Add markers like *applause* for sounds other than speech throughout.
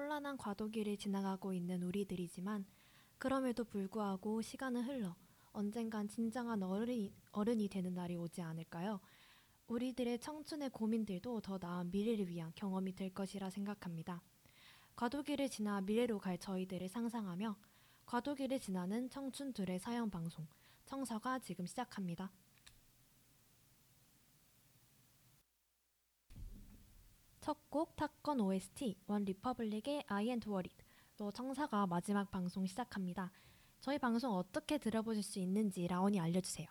혼란한 과도기를 지나가고 있는 우리들이지만 그럼에도 불구하고 시간은 흘러 언젠간 진정한 어른이, 어른이 되는 날이 오지 않을까요? 우리들의 청춘의 고민들도 더 나은 미래를 위한 경험이 될 것이라 생각합니다. 과도기를 지나 미래로 갈 저희들을 상상하며 과도기를 지나는 청춘 둘의 사연 방송 청서가 지금 시작합니다. 첫 곡 탑건 OST 원 리퍼블릭의 I ain't worried 또 청사가 마지막 방송 시작합니다. 저희 방송 어떻게 들어보실 수 있는지 라온이 알려주세요.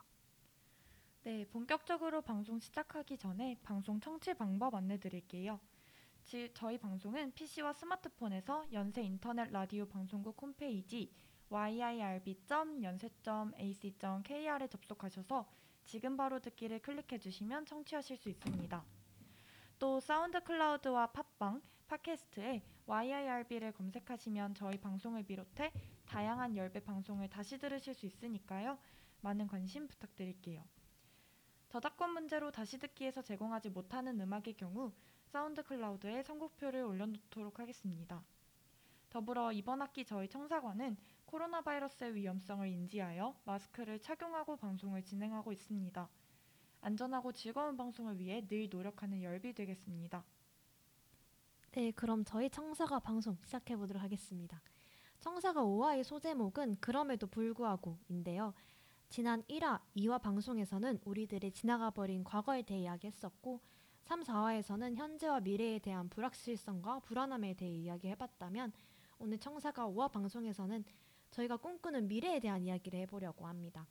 네, 본격적으로 방송 시작하기 전에 방송 청취 방법 안내드릴게요. 지, 저희 방송은 PC와 스마트폰에서 연세 인터넷 라디오 방송국 홈페이지 yirb.yonsei.ac.kr에 접속하셔서 지금 바로 듣기를 클릭해 주시면 청취하실 수 있습니다. 또 사운드 클라우드와 팟빵, 팟캐스트에 yirb를 검색하시면 저희 방송을 비롯해 다양한 YIRB 방송을 다시 들으실 수 있으니까요. 많은 관심 부탁드릴게요. 저작권 문제로 다시 듣기에서 제공하지 못하는 음악의 경우 사운드 클라우드에 선곡표를 올려놓도록 하겠습니다. 더불어 이번 학기 저희 청사관은 코로나 바이러스의 위험성을 인지하여 마스크를 착용하고 방송을 진행하고 있습니다. 안전하고 즐거운 방송을 위해 늘 노력하는 열비 되겠습니다. 네, 그럼 저희 청사가 방송 시작해 보도록 하겠습니다. 청사가 5화의 소제목은 그럼에도 불구하고인데요. 지난 1화, 2화 방송에서는 우리들의 지나가 버린 과거에 대해 이야기했었고 3, 4화에서는 현재와 미래에 대한 불확실성과 불안함에 대해 이야기해 봤다면 오늘 청사가 5화 방송에서는 저희가 꿈꾸는 미래에 대한 이야기를 해보려고 합니다.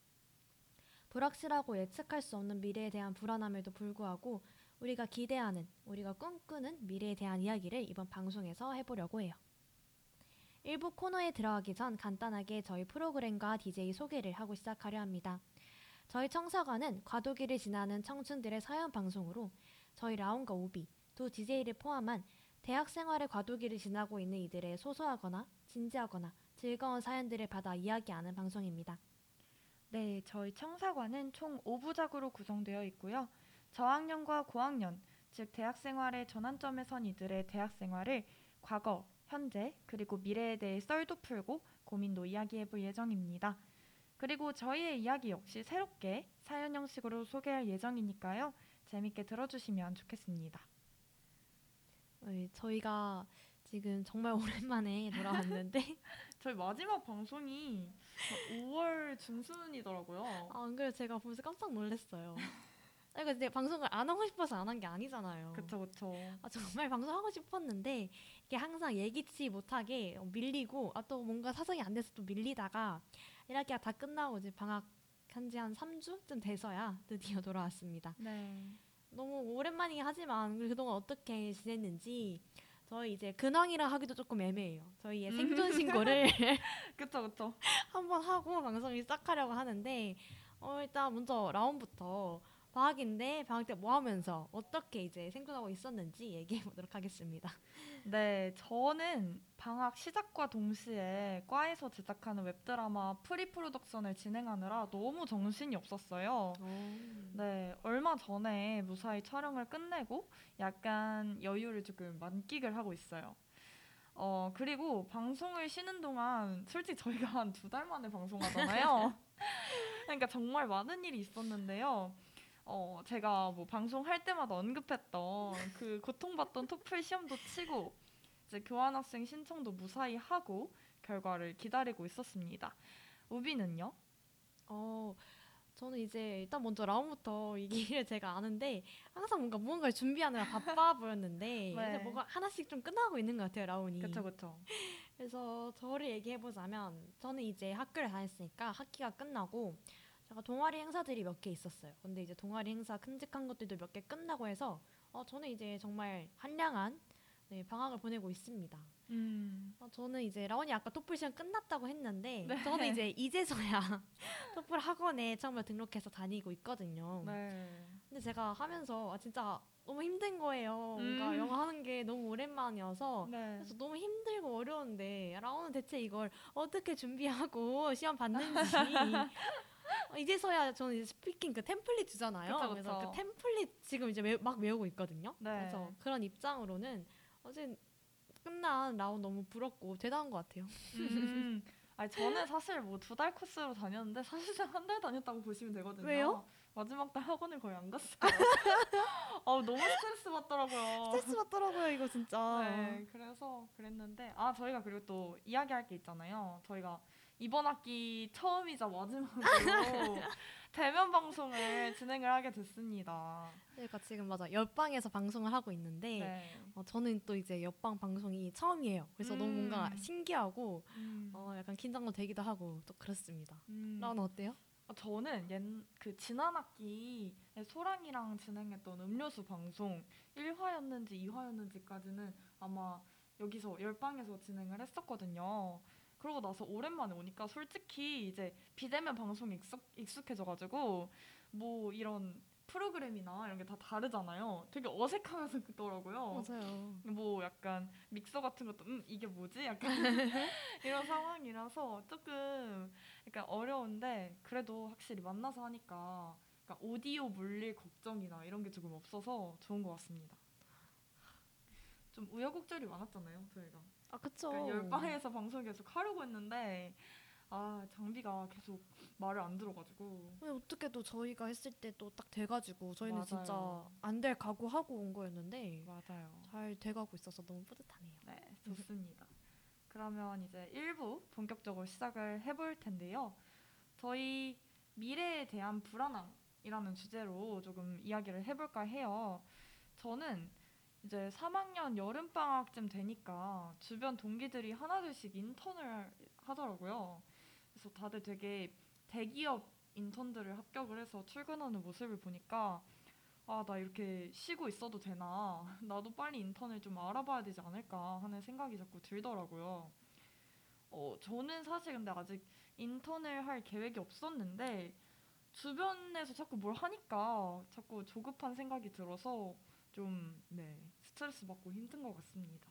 불확실하고 예측할 수 없는 미래에 대한 불안함에도 불구하고 우리가 기대하는, 우리가 꿈꾸는 미래에 대한 이야기를 이번 방송에서 해보려고 해요. 일부 코너에 들어가기 전 간단하게 저희 프로그램과 DJ 소개를 하고 시작하려 합니다. 저희 청사관은 과도기를 지나는 청춘들의 사연 방송으로 저희 라온과 오비, 두 DJ를 포함한 대학 생활의 과도기를 지나고 있는 이들의 소소하거나 진지하거나 즐거운 사연들을 받아 이야기하는 방송입니다. 네, 저희 청사관은 총 5부작으로 구성되어 있고요. 저학년과 고학년, 즉 대학 생활의 전환점에 선 이들의 대학 생활을 과거, 현재, 그리고 미래에 대해 썰도 풀고 고민도 이야기해 볼 예정입니다. 그리고 저희의 이야기 역시 새롭게 사연 형식으로 소개할 예정이니까요. 재밌게 들어주시면 좋겠습니다. 네, 저희가 지금 정말 *laughs* 오랜만에 돌아왔는데 *laughs* 저희 마지막 방송이 5월 중순이더라고요. 아, 안 그래도 제가 벌써 깜짝 놀랐어요. 아, 이거 이제 방송을 안 하고 싶어서 안 한 게 아니잖아요. 그쵸 그쵸. 아, 정말 방송하고 싶었는데 이게 항상 예기치 못하게 밀리고 아, 또 뭔가 사정이 안 돼서 또 밀리다가 1학기가 다 끝나고 이제 방학 한지 한 3주쯤 돼서야 드디어 돌아왔습니다. 네. 너무 오랜만이긴 하지만 그동안 어떻게 지냈는지 저희 이제 근황이라 하기도 조금 애매해요. 저희의 생존 신고를 *laughs* 그쵸 그쵸. *laughs* 한번 하고 방송을 시작하려고 하는데 어, 일단 먼저 라온부터 방학인데 방학 때 뭐 하면서 어떻게 이제 생존하고 있었는지 얘기해 보도록 하겠습니다. *laughs* 네, 저는 방학 시작과 동시에 과에서 제작하는 웹드라마 pre-production을 진행하느라 너무 정신이 없었어요. 네, 얼마 전에 무사히 촬영을 끝내고 약간 여유를 조금 만끽을 하고 있어요. 어, 그리고 방송을 쉬는 동안 솔직히 저희가 한 두 달 만에 방송하잖아요. *laughs* 그러니까 정말 많은 일이 있었는데요. 어, 제가 뭐 방송할 때마다 언급했던 그 고통받던 토플 시험도 치고 이제 교환학생 신청도 무사히 하고 결과를 기다리고 있었습니다. 우비는요? 어, 저는 이제 일단 먼저 라운부터 얘기를 제가 아는데 항상 뭔가 무언가를 준비하느라 바빠 *laughs* 보였는데 네. 이제 뭐가 하나씩 좀 끝나고 있는 것 같아요 라운이. 그쵸 그쵸. 그래서 저를 얘기해 보자면 저는 이제 학교를 다녔으니까 학기가 끝나고 제가 동아리 행사들이 몇 개 있었어요. 근데 이제 동아리 행사 큼직한 것들도 몇 개 끝나고 해서 어, 저는 이제 정말 한량한 네, 방학을 보내고 있습니다. 음. 어, 저는 이제 라온이 아까 토플 시험 끝났다고 했는데 네. 저는 이제 *laughs* 이제서야 *laughs* 토플 학원에 처음에 등록해서 다니고 있거든요. 네. 근데 제가 하면서 아, 진짜 너무 힘든 거예요. 뭔가 음. 영어 하는 게 너무 오랜만이어서 네. 그래서 너무 힘들고 어려운데 라온은 대체 이걸 어떻게 준비하고 시험 봤는지 어, *laughs* 이제서야 저는 이제 speaking 그 template 주잖아요. 그쵸, 그래서 그쵸. 그 template 지금 이제 외, 막 외우고 있거든요. 네. 그래서 그런 입장으로는 어제 끝난 라운 너무 부럽고 대단한 것 같아요. 음, *laughs* 아니 저는 사실 뭐 두 달 코스로 다녔는데 사실상 한 달 다녔다고 보시면 되거든요. 왜요? 마지막 달 학원을 거의 안 갔어요. 아 *laughs* 너무 스트레스 받더라고요. 스트레스 받더라고요 이거 진짜. 네, 그래서 그랬는데 아 저희가 그리고 또 이야기할 게 있잖아요. 저희가 이번 학기 처음이자 마지막으로 *laughs* 대면 방송을 진행을 하게 됐습니다. 저희가 지금 맞아 옆방에서 방송을 하고 있는데 네. 어, 저는 또 이제 옆방 방송이 처음이에요. 그래서 너무 음. 뭔가 신기하고 음, 어, 약간 긴장도 되기도 하고 또 그렇습니다. 음. 라운 어때요? 아, 저는 옛, 그 지난 학기에 소랑이랑 진행했던 음료수 방송 1화였는지 2화였는지까지는 아마 여기서 열방에서 진행을 했었거든요. 그러고 나서 오랜만에 오니까 솔직히 이제 비대면 방송이 익숙, 익숙해져가지고 뭐 이런 프로그램이나 이런 게 다 다르잖아요. 되게 어색하면서 듣더라고요. 맞아요. 뭐 약간 믹서 같은 것도 음 이게 뭐지 약간 *laughs* 이런 상황이라서 조금 약간 어려운데 그래도 확실히 만나서 하니까 약간 오디오 물릴 걱정이나 이런 게 조금 없어서 좋은 것 같습니다. 좀 우여곡절이 많았잖아요 저희가 아 그쵸. 그러니까 열방에서 방송 계속 하려고 했는데 아 장비가 계속 말을 안 들어가지고 왜 어떻게 또 저희가 했을 때 또 딱 돼가지고 저희는 진짜 맞아요. 안될 각오하고 온 거였는데 맞아요. 잘 돼가고 있어서 너무 뿌듯하네요. 네, 좋습니다. 그러면 이제 1부 본격적으로 시작을 해볼 텐데요. 저희 미래에 대한 불안함이라는 주제로 조금 이야기를 해볼까 해요. 저는 이제 3학년 여름방학쯤 되니까 주변 동기들이 하나둘씩 인턴을 하더라고요. 그래서 다들 되게 대기업 인턴들을 합격을 해서 출근하는 모습을 보니까 아, 나 이렇게 쉬고 있어도 되나? *laughs* 나도 빨리 인턴을 좀 알아봐야 되지 않을까 하는 생각이 자꾸 들더라고요. 어, 저는 사실 근데 아직 인턴을 할 계획이 없었는데 주변에서 자꾸 뭘 하니까 자꾸 조급한 생각이 들어서 좀 네, 스트레스 받고 힘든 것 같습니다.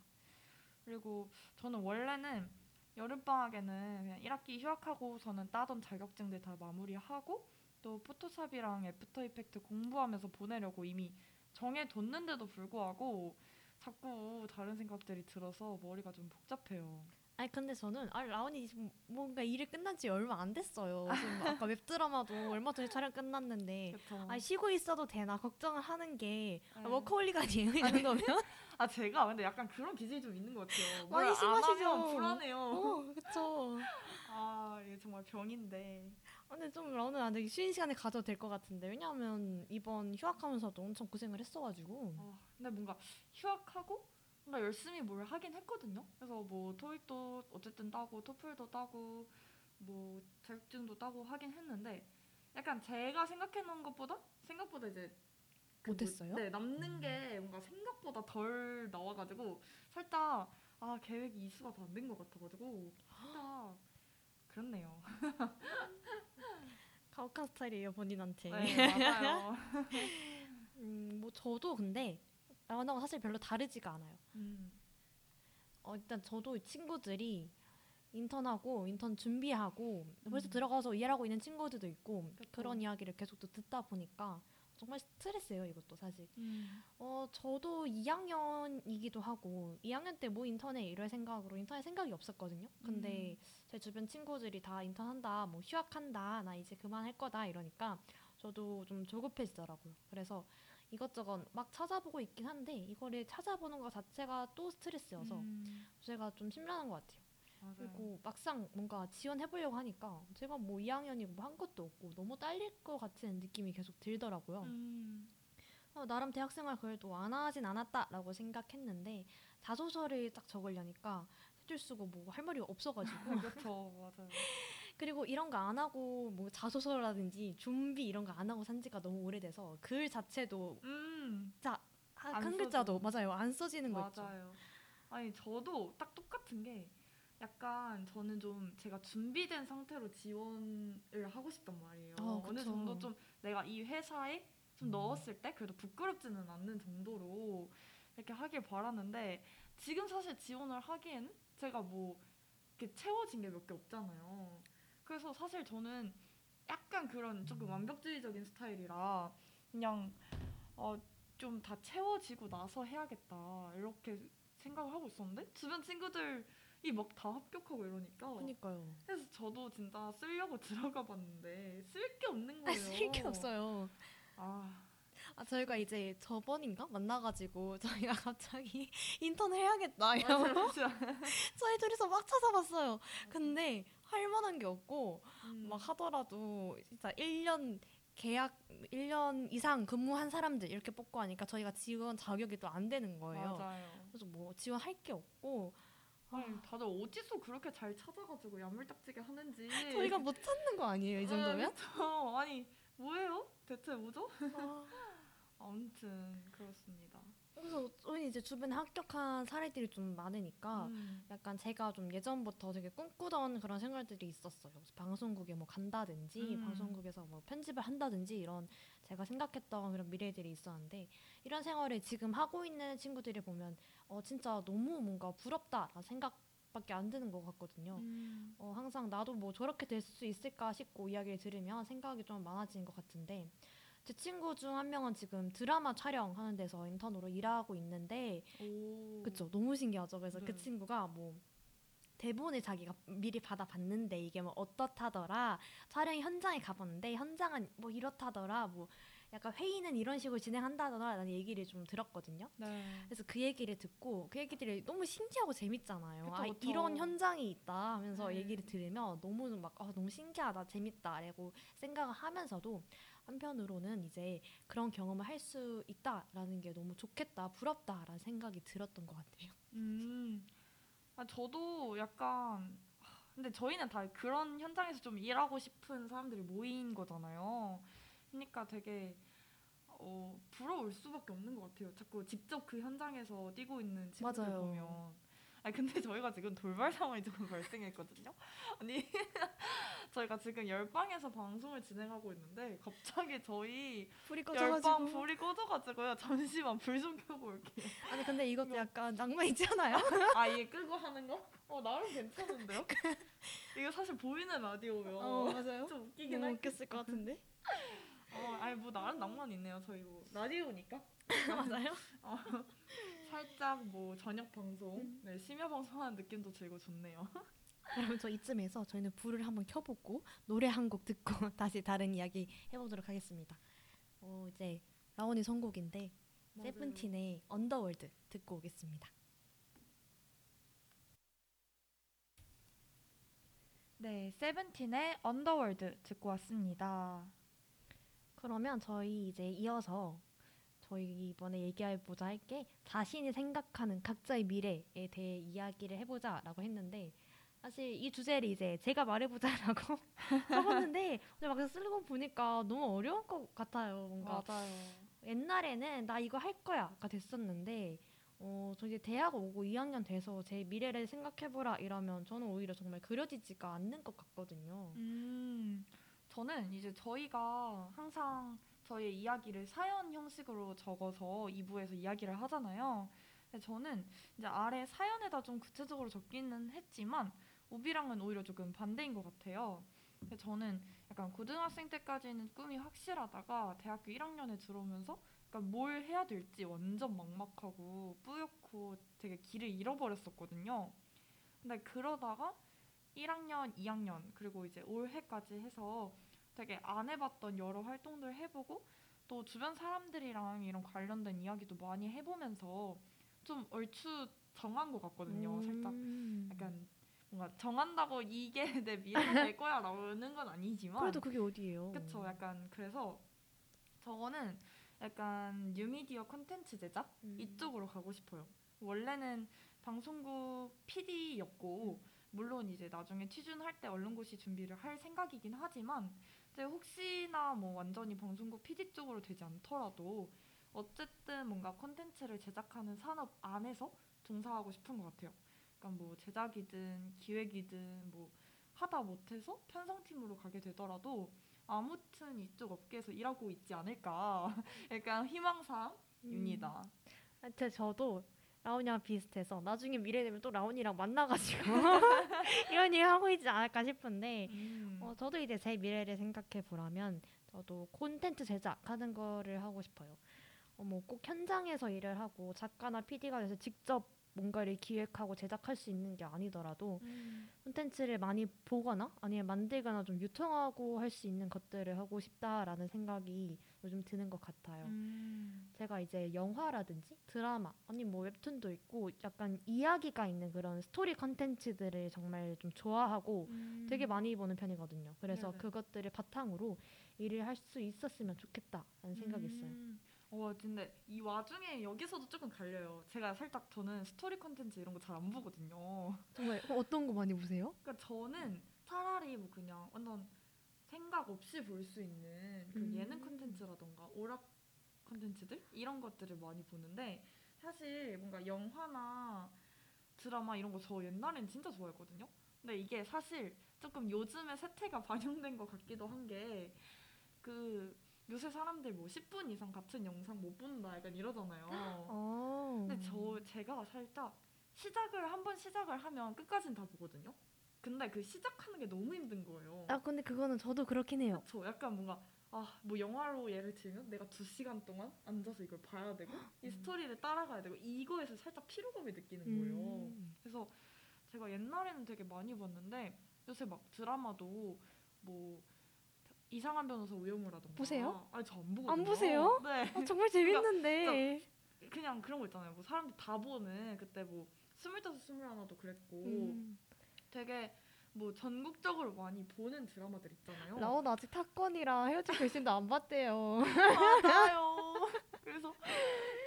그리고 저는 원래는 여름방학에는 그냥 1학기 휴학하고 저는 따던 자격증들 다 마무리하고 또 포토샵이랑 After Effect 공부하면서 보내려고 이미 정해뒀는데도 불구하고 자꾸 다른 생각들이 들어서 머리가 좀 복잡해요. 아니 근데 저는 아 라온이 지금 뭔가 일이 끝난 지 얼마 안 됐어요. 지금 *laughs* 아까 웹드라마도 얼마 전에 촬영 끝났는데 그렇죠. 아 쉬고 있어도 되나 걱정을 하는 게 아, 네. 워커홀릭 아니에요 이 정도면? 아 제가 근데 약간 그런 기질이 좀 있는 것 같아요. 많이 뭘 심하시죠? 불안해요. 어 그쵸. *laughs* 아 이게 정말 병인데. 아, 근데 좀 라온은 안 되게 쉬는 시간을 가져도 될 것 같은데 왜냐하면 이번 휴학하면서도 엄청 고생을 했어가지고 아, 근데 뭔가 휴학하고 뭔가 열심히 뭘 하긴 했거든요. 그래서 뭐 토익도 어쨌든 따고 토플도 따고 뭐 자격증도 따고 하긴 했는데 약간 제가 생각해 놓은 것보다 생각보다 이제 그 뭐- 못했어요? 네 남는 게 뭔가 생각보다 덜 나와가지고 살짝 아 계획이 이수가 더안된 것 같아가지고 살짝 그렇네요. *laughs* 가혹한 스타일이에요 본인한테. 네 맞아요. *laughs* 음, 뭐 저도 근데 라온하고 사실 별로 다르지가 않아요. 음, 어, 일단 저도 친구들이 인턴하고 인턴 준비하고 벌써 음. 들어가서 일하고 있는 친구들도 있고 그쵸. 그런 이야기를 계속 또 듣다 보니까 정말 스트레스예요 이것도 사실. 음. 어 저도 2학년이기도 하고 2학년 때 뭐 인턴에 이럴 생각으로 인턴에 생각이 없었거든요. 근데 제 주변 친구들이 다 인턴한다, 뭐 휴학한다, 나 이제 그만할 거다 이러니까 저도 좀 조급해지더라고요. 그래서 이것저것 막 찾아보고 있긴 한데 이거를 찾아보는 것 자체가 또 스트레스여서 음, 제가 좀 심란한 것 같아요. 맞아요. 그리고 막상 뭔가 지원해보려고 하니까 제가 뭐 2학년이고 뭐 한 것도 없고 너무 딸릴 것 같은 느낌이 계속 들더라고요. 음. 어, 나름 대학생활 그래도 안 하진 않았다라고 생각했는데 자소서를 딱 적으려니까 해줄 수고 뭐 할 말이 없어가지고 *laughs* 그렇죠 맞아요. 그리고 이런 거 안 하고 뭐 자소서라든지 준비 이런 거 안 하고 산 지가 너무 오래돼서 글 자체도 음 한, 안한 글자도. 맞아요 안 써지는 거 있죠. 맞아요. 아니 저도 딱 똑같은 게 약간 저는 좀 제가 준비된 상태로 지원을 하고 싶단 말이에요. 어, 어느. 정도 좀 내가 이 회사에 좀 넣었을 때 그래도 부끄럽지는 않는 정도로 이렇게 하길 바라는데 지금 사실 지원을 하기에는 제가 뭐 이렇게 채워진 게 몇 개 없잖아요. 그래서 사실 저는 약간 그런 조금 완벽주의적인 스타일이라 그냥 어, 좀 다 채워지고 나서 해야겠다 이렇게 생각을 하고 있었는데 주변 친구들이 막 다 합격하고 이러니까 그니까요. 그래서 저도 진짜 쓰려고 *laughs* 들어가 봤는데 쓸 게 없는 거예요. 쓸 게 없어요. 아, 아 저희가 이제 저번인가 만나가지고 저희가 *laughs* 갑자기 인턴 해야겠다 이러고. *laughs* 저희 둘이서 막 찾아봤어요. 근데 할 만한 게 없고 음, 막 하더라도 진짜 1년 계약 1년 이상 근무한 사람들 이렇게 뽑고 하니까 저희가 지원 자격이 또 안 되는 거예요. 맞아요. 그래서 뭐 지원할 게 없고 아니, 다들 어디서 그렇게 잘 찾아가지고 야물딱지게 하는지 저희가 못 찾는 거 아니에요 이 정도면? 아. 아니 뭐예요? 대체 뭐죠? 아, 아무튼 그렇습니다. 그래서 저희 이제 주변에 합격한 사례들이 좀 많으니까 음. 약간 제가 좀 예전부터 되게 꿈꾸던 그런 생활들이 있었어요. 방송국에 뭐 간다든지 음. 방송국에서 뭐 편집을 한다든지 이런 제가 생각했던 그런 미래들이 있었는데 이런 생활을 지금 하고 있는 친구들이 보면 어 진짜 너무 뭔가 부럽다라는 생각 밖에 안 드는 것 같거든요. 음. 어 항상 나도 뭐 저렇게 될 수 있을까 싶고 이야기를 들으면 생각이 좀 많아지는 것 같은데 제 친구 중 한 명은 지금 드라마 촬영하는 데서 인턴으로 일하고 있는데 오. 그쵸 너무 신기하죠 그래서 네. 그 친구가 뭐 대본을 자기가 미리 받아봤는데 이게 뭐 어떻다더라 촬영 현장에 가봤는데 현장은 뭐 이렇다더라 뭐 약간 회의는 이런 식으로 진행한다더라 라는 얘기를 좀 들었거든요 네. 그래서 그 얘기를 듣고 그 얘기들이 너무 신기하고 재밌잖아요 그쵸, 아 그쵸. 이런 현장이 있다 하면서 네. 얘기를 들으면 너무 막 아, 너무 신기하다 재밌다라고 생각을 하면서도 한편으로는 이제 그런 경험을 할 수 있다라는 게 너무 좋겠다 부럽다라는 생각이 들었던 것 같아요. 음. 아, 저도 약간 하, 근데 저희는 다 그런 현장에서 좀 일하고 싶은 사람들이 모인 거잖아요. 그러니까 되게 어, 부러울 수밖에 없는 것 같아요. 자꾸 직접 그 현장에서 뛰고 있는 친구들 맞아요. 보면. 아니 근데 저희가 지금 돌발 상황이 조금 *laughs* 발생했거든요. 아니 저희가 지금 열방에서 방송을 진행하고 있는데 갑자기 저희 불이 열방 불이 꺼져가지고요. 잠시만 불 좀 켜고 올게요. 아니 근데 이것도 약간 낭만 있지 않아요? 아 이게 끄고 하는 거? 어 나름 괜찮은데요? 이거 사실 보이는 라디오요. 어 맞아요. 좀 웃기긴 너무 할. 웃겼을 것 같은데. 어, 아니 뭐 나름 낭만 있네요. 저희 뭐 라디오니까. *laughs* 맞아요? 살짝 뭐 저녁 방송, 음. 네 심야 방송하는 느낌도 들고 좋네요. 그러면 저 이쯤에서 저희는 불을 한번 켜보고 노래 한 곡 듣고 *laughs* 다시 다른 이야기 해보도록 하겠습니다. 어 이제 라온이 선곡인데 세븐틴의 Underworld 듣고 오겠습니다. 네, 세븐틴의 Underworld 듣고 왔습니다. 그러면 저희 이제 이어서 저희 이번에 얘기해보자 할 게 자신이 생각하는 각자의 미래에 대해 이야기를 해보자라고 했는데 사실 이 주제를 이제 제가 말해보자라고 *laughs* 써봤는데 막상 쓰고 보니까 너무 어려운 것 같아요. 뭔가 맞아요. 옛날에는 나 이거 할 거야가 됐었는데 어, 저 이제 대학 오고 2학년 돼서 제 미래를 생각해보라 이러면 저는 오히려 정말 그려지지가 않는 것 같거든요. 음, 저는 이제 저희가 항상 저희의 이야기를 사연 형식으로 적어서 2부에서 이야기를 하잖아요. 저는 이제 아래 사연에다 좀 구체적으로 적기는 했지만 우비랑은 오히려 조금 반대인 것 같아요. 저는 약간 고등학생 때까지는 꿈이 확실하다가 대학교 1학년에 들어오면서 약간 뭘 해야 될지 완전 막막하고 뿌옇고 되게 길을 잃어버렸었거든요. 근데 그러다가 1학년, 2학년 그리고 이제 올해까지 해서 되게 안 해봤던 여러 활동들 해보고 또 주변 사람들이랑 이런 관련된 이야기도 많이 해보면서 좀 얼추 정한 것 같거든요. 살짝 음. 약간 뭔가 정한다고 이게 *laughs* 내 미래가 될 *laughs* 거야라는 건 아니지만 그래도 그게 어디예요? 그쵸 약간 그래서 저는 약간 뉴미디어 콘텐츠 제작 음. 이쪽으로 가고 싶어요. 원래는 방송국 PD였고 물론 이제 나중에 취준할 때 언론고시 준비를 할 생각이긴 하지만 이제 혹시나 뭐 완전히 방송국 PD 쪽으로 되지 않더라도 어쨌든 뭔가 콘텐츠를 제작하는 산업 안에서 종사하고 싶은 것 같아요. 그러니까 뭐 제작이든 기획이든 뭐 하다 못해서 편성팀으로 가게 되더라도 아무튼 이쪽 업계에서 일하고 있지 않을까 *laughs* 약간 희망사입니다. 하여튼 저도 라온이랑 비슷해서 나중에 미래 되면 또 라온이랑 만나가지고 *laughs* 이런 얘기 하고 있지 않을까 싶은데 음. 어, 저도 이제 제 미래를 생각해 보라면 저도 콘텐츠 제작하는 거를 하고 싶어요. 어, 뭐꼭 현장에서 일을 하고 작가나 PD가 돼서 직접 뭔가를 기획하고 제작할 수 있는 게 아니더라도 콘텐츠를 많이 보거나 아니면 만들거나 좀 유통하고 할 수 있는 것들을 하고 싶다라는 생각이 요즘 드는 것 같아요. 음. 제가 이제 영화라든지 드라마 아니 뭐 웹툰도 있고 약간 이야기가 있는 그런 스토리 컨텐츠들을 정말 좀 좋아하고 되게 많이 보는 편이거든요. 그래서 음. 네네. 그것들을 바탕으로 일을 할 수 있었으면 좋겠다라는 생각이 있어요. 음. 와 근데 이 와중에 여기서도 조금 갈려요. 제가 살짝 저는 스토리 컨텐츠 이런 거 잘 안 보거든요. 정말 어떤 거 많이 보세요? 그러니까 저는 차라리 뭐 그냥 완전 생각 없이 볼 수 있는 그 음. 예능 컨텐츠라던가 오락 컨텐츠들 이런 것들을 많이 보는데 사실 뭔가 영화나 드라마 이런 거 저 옛날엔 진짜 좋아했거든요. 근데 이게 사실 조금 요즘에 세태가 *laughs* 반영된 것 같기도 한 게 그 요새 사람들 뭐 10분 이상 같은 영상 못 본다 약간 이러잖아요. 어. 근데 저 제가 살짝 시작을 한 번 시작을 하면 끝까지는 다 보거든요. 근데 그 시작하는 게 너무 힘든 거예요. 아 근데 그거는 저도 그렇긴 해요. 저 약간 뭔가 아 뭐 영화로 예를 들면 내가 두 시간 동안 앉아서 이걸 봐야 되고 *gasps* 이 스토리를 따라가야 되고 이거에서 살짝 피로감을 느끼는 거예요. 음. 그래서 제가 옛날에는 되게 많이 봤는데 요새 막 드라마도 뭐 이상한 변호사 우영우라던가 보세요? 아니 저안 보거든요. 안 보세요? 네. 어, 정말 재밌는데. 그냥 그런 거 있잖아요. 뭐 사람들 다 보는 그때 뭐 스물다섯 스물하나도 그랬고 음. 되게 뭐 전국적으로 많이 보는 드라마들 있잖아요. 라온 아직 타건이라 헤어질 결심도 안 봤대요. 맞아요. 그래서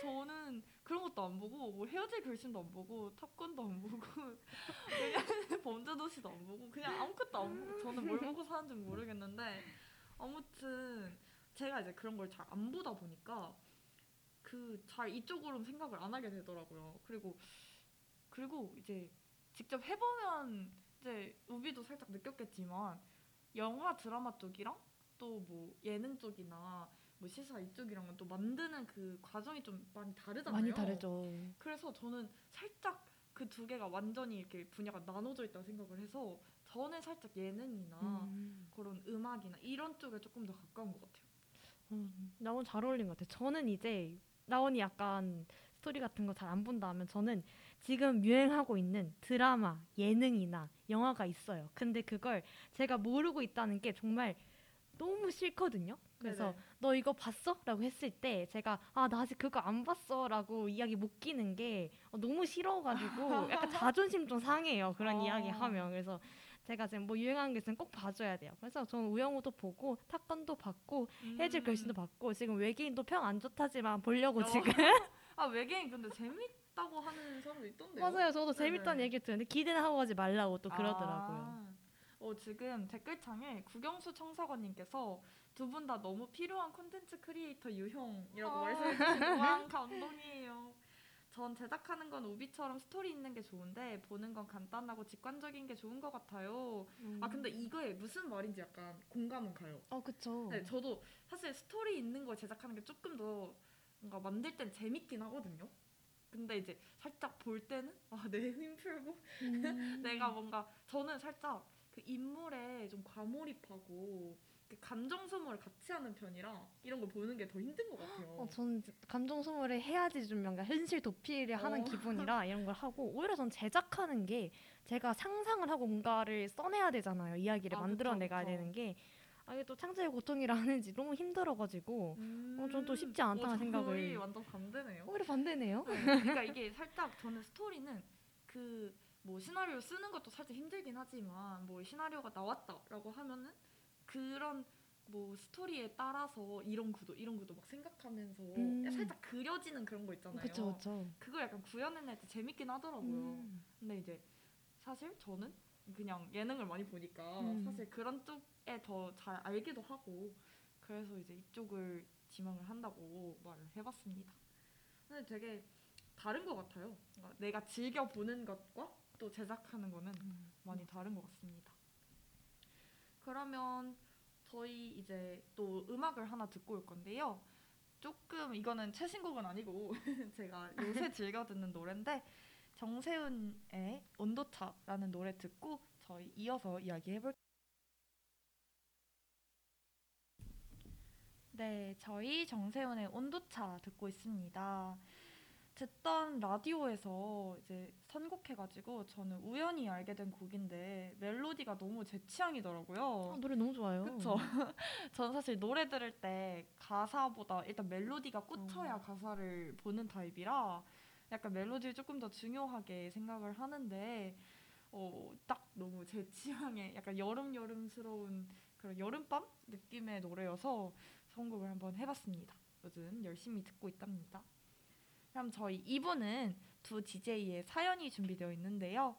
저는 그런 것도 안 보고 뭐 헤어질 결심도 안 보고 탑건도 안 보고 *laughs* 범죄도시도 안 보고 그냥 아무것도 안 보고 저는 뭘 보고 사는지 모르겠는데 아무튼 제가 이제 그런 걸 잘 안 보다 보니까 그 잘 이쪽으로는 생각을 안 하게 되더라고요. 그리고 그리고 이제 직접 해보면 이제 우비도 살짝 느꼈겠지만 영화 드라마 쪽이랑 또 뭐 예능 쪽이나 뭐 시사 이쪽이랑은 또 만드는 그 과정이 좀 많이 다르잖아요. 많이 다르죠. 그래서 저는 살짝 그 두 개가 완전히 이렇게 분야가 나눠져 있다고 생각을 해서 저는 살짝 예능이나 음. 그런 음악이나 이런 쪽에 조금 더 가까운 것 같아요. 음, 라온 잘 어울린 것 같아요. 저는 이제 라온이 약간 스토리 같은 거 잘 안 본다면 저는 지금 유행하고 있는 드라마, 예능이나 영화가 있어요. 근데 그걸 제가 모르고 있다는 게 정말 너무 싫거든요. 그래서 네네. 너 이거 봤어? 라고 했을 때 제가 아 나 아직 그거 안 봤어 라고 이야기 못 끼는 게 어, 너무 싫어가지고 *laughs* 약간 자존심 좀 상해요 그런 어. 이야기 하면 그래서 제가 지금 뭐 유행하는 게 있으면 꼭 봐줘야 돼요 그래서 저는 우영우도 보고 탑건도 봤고 해질 결심도 봤고 지금 외계인도 평 안 좋다지만 보려고 어. 지금 *laughs* 아 외계인 근데 재밌다고 하는 사람도 있던데요. 맞아요 저도 재밌다는. 얘기 듣는데 기대는 하고 가지 말라고 또 그러더라고요 아, 어, 지금 댓글창에 국영수 청사관님께서 두 분 다 너무 필요한 콘텐츠 크리에이터 유형이라고 아. 말씀해주시는 와 감동이에요. 전 제작하는 건 우비처럼 스토리 있는 게 좋은데 보는 건 간단하고 직관적인 게 좋은 것 같아요. 아 근데 이거에 무슨 말인지 약간 공감은 가요. 어 그쵸 네, 저도 사실 스토리 있는 걸 제작하는 게 조금 더 뭔가 만들 땐 재밌긴 하거든요. 근데 이제 살짝 볼 때는 아 내힘 풀고 음. *laughs* 내가 뭔가 저는 살짝 그 인물에 좀 과몰입하고 그 감정 소모를 같이 하는 편이라 이런 걸 보는 게 더 힘든 것 같아요. 어, 저는 감정 소모를 해야지 좀 뭔가 현실 도피를 하는 어. 기분이라 *laughs* 이런 걸 하고 오히려 전 제작하는 게 제가 상상을 하고 뭔가를 써내야 되잖아요. 이야기를 아, 만들어내가야. 되는 게 아, 이게 또 창작의 고통이라 하는지 너무 힘들어가지고 음. 어, 전또 쉽지 않다는 저희 생각을. 완전 반대네요. 오히려 반대네요. 네, *laughs* 그러니까 이게 살짝 저는 스토리는 그 뭐 시나리오 쓰는 것도 살짝 힘들긴 하지만 뭐 시나리오가 나왔다라고 하면은 그런 뭐 스토리에 따라서 이런 구도 이런 구도 막 생각하면서 음. 살짝 그려지는 그런 거 있잖아요. 그쵸 그쵸. 그걸 약간 구현해낼 때 재밌긴 하더라고요. 음. 근데 이제 사실 저는 그냥 예능을 많이 보니까 음. 사실 그런 쪽에 더 잘 알기도 하고 그래서 이제 이쪽을 지망을 한다고 말을 해봤습니다. 근데 되게 다른 것 같아요. 그러니까 내가 즐겨 보는 것과 또 제작하는 거는 음. 많이 다른 것 같습니다. 그러면 저희 이제 또 음악을 하나 듣고 올 건데요. 조금 이거는 최신곡은 아니고 *laughs* 제가 요새 *laughs* 즐겨 듣는 노래인데 정세훈의 온도차라는 노래 듣고 저희 이어서 이야기해 볼게요. 네, 저희 정세훈의 온도차 듣고 있습니다. 듣던 라디오에서 이제 선곡해가지고 저는 우연히 알게 된 곡인데 멜로디가 너무 제 취향이더라고요. 어, 노래 너무 좋아요. 그쵸. *laughs* 저는 사실 노래 들을 때 가사보다 일단 멜로디가 꽂혀야 어. 가사를 보는 타입이라 약간 멜로디를 조금 더 중요하게 생각을 하는데 어, 딱 너무 제 취향의 약간 여름 여름스러운 그런 여름밤 느낌의 노래여서 선곡을 한번 해봤습니다. 요즘 열심히 듣고 있답니다. 그럼 저희 2부는 두 DJ의 사연이 준비되어 있는데요.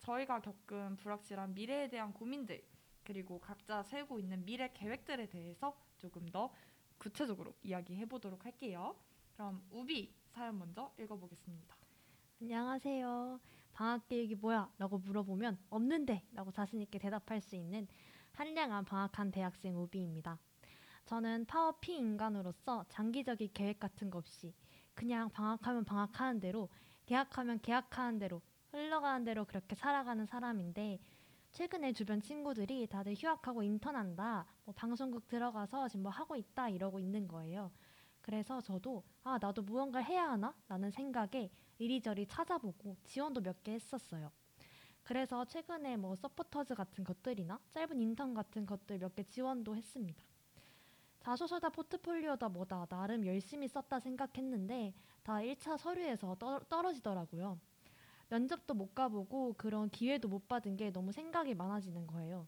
저희가 겪은 불확실한 미래에 대한 고민들 그리고 각자 세우고 있는 미래 계획들에 대해서 조금 더 구체적으로 이야기해 보도록 할게요. 그럼 우비 사연 먼저 읽어보겠습니다. 안녕하세요. 방학 계획이 뭐야? 라고 물어보면 없는데 라고 자신있게 대답할 수 있는 한량한 방학한 대학생 우비입니다. 저는 파워피 인간으로서 장기적인 계획 같은 거 없이 그냥 방학하면 방학하는 대로 계약하면 계약하는 대로 흘러가는 대로 그렇게 살아가는 사람인데 최근에 주변 친구들이 다들 휴학하고 인턴한다, 뭐 방송국 들어가서 지금 뭐 하고 있다 이러고 있는 거예요. 그래서 저도 아 나도 무언가를 해야 하나? 라는 생각에 이리저리 찾아보고 지원도 몇 개 했었어요. 그래서 최근에 뭐 서포터즈 같은 것들이나 짧은 인턴 같은 것들 몇 개 지원도 했습니다. 자소서다 포트폴리오다 뭐다 나름 열심히 썼다 생각했는데 다 1차 서류에서 떠, 떨어지더라고요. 면접도 못 가보고 그런 기회도 못 받은 게 너무 생각이 많아지는 거예요.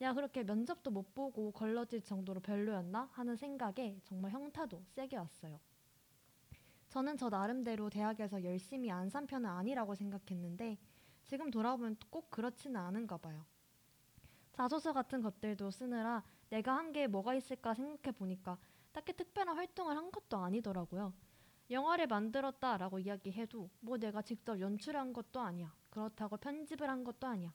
야 그렇게 면접도 못 보고 걸러질 정도로 별로였나 하는 생각에 정말 현타도 세게 왔어요. 저는 저 나름대로 대학에서 열심히 안 산 편은 아니라고 생각했는데 지금 돌아보면 꼭 그렇지는 않은가 봐요. 자소서 같은 것들도 쓰느라 내가 한 게 뭐가 있을까 생각해 보니까 딱히 특별한 활동을 한 것도 아니더라고요. 영화를 만들었다라고 이야기해도 뭐 내가 직접 연출한 것도 아니야. 그렇다고 편집을 한 것도 아니야.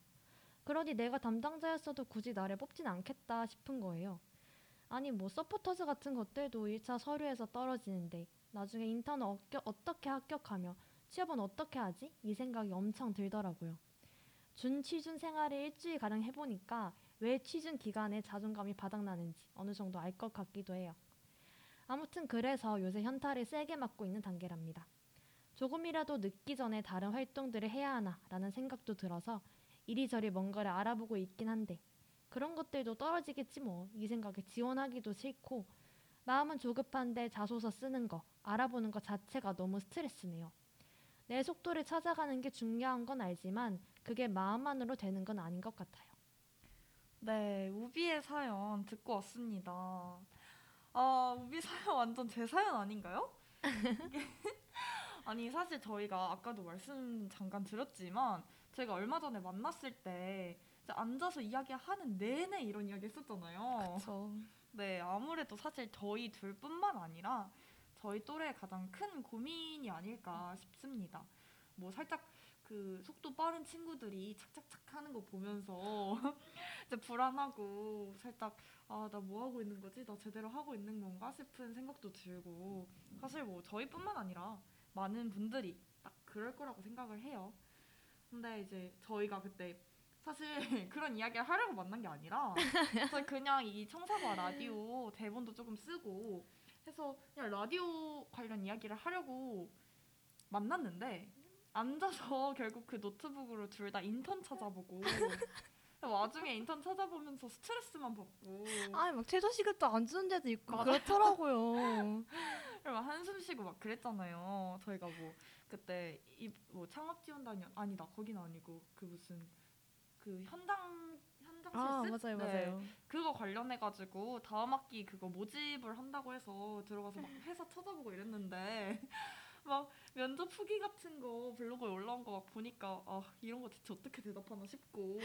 그러니 내가 담당자였어도 굳이 나를 뽑진 않겠다 싶은 거예요. 아니 뭐 서포터즈 같은 것들도 1차 서류에서 떨어지는데 나중에 인턴을 어떻게 합격하며 취업은 어떻게 하지? 이 생각이 엄청 들더라고요. 준 취준 생활을 일주일 가량 해보니까 왜 취준 기간에 자존감이 바닥나는지 어느 정도 알 것 같기도 해요. 아무튼 그래서 요새 현타를 세게 맞고 있는 단계랍니다. 조금이라도 늦기 전에 다른 활동들을 해야 하나라는 생각도 들어서 이리저리 뭔가를 알아보고 있긴 한데 그런 것들도 떨어지겠지 뭐 이 생각에 지원하기도 싫고 마음은 조급한데 자소서 쓰는 거 알아보는 것 자체가 너무 스트레스네요. 내 속도를 찾아가는 게 중요한 건 알지만 그게 마음만으로 되는 건 아닌 것 같아요. 네, 우비의 사연 듣고 왔습니다. 아, 우비 사연 완전 제 사연 아닌가요? *laughs* 아니 사실 저희가 아까도 말씀 잠깐 드렸지만 제가 얼마 전에 만났을 때 앉아서 이야기하는 내내 이런 이야기 했었잖아요. 그렇죠. 네, 아무래도 사실 저희 둘뿐만 아니라 저희 또래 가장 큰 고민이 아닐까 싶습니다. 뭐 살짝 그 속도 빠른 친구들이 착착착 하는 거 보면서 *laughs* 이제 불안하고 살짝 아, 나 뭐 하고 있는 거지? 나 제대로 하고 있는 건가 싶은 생각도 들고 사실 뭐 저희뿐만 아니라 많은 분들이 딱 그럴 거라고 생각을 해요. 근데 이제 저희가 그때 사실 *laughs* 그런 이야기를 하려고 만난 게 아니라 저희 그냥 이 청사과 라디오 대본도 조금 쓰고 해서 그냥 라디오 관련 이야기를 하려고 만났는데 앉아서 *laughs* 결국 그 노트북으로 둘 다 인턴 찾아보고 *laughs* 와중에 인턴 찾아보면서 스트레스만 받고 아니 막 최저 시급도 안 주는 데도 있고 맞아. 그렇더라고요. *laughs* 그리고 한숨 쉬고 막 그랬잖아요. 저희가 뭐 그때 이 뭐 창업 지원단이 아니다 거긴 아니고 그 무슨 그 현장 현장 아 실습 맞아요 네. 맞아요. 그거 관련해 가지고 다음 학기 그거 모집을 한다고 해서 들어가서 막 회사 찾아보고 이랬는데 *laughs* 막 면접 후기 같은 거 블로그에 올라온 거 막 보니까 아 이런 거 대체 어떻게 대답하나 싶고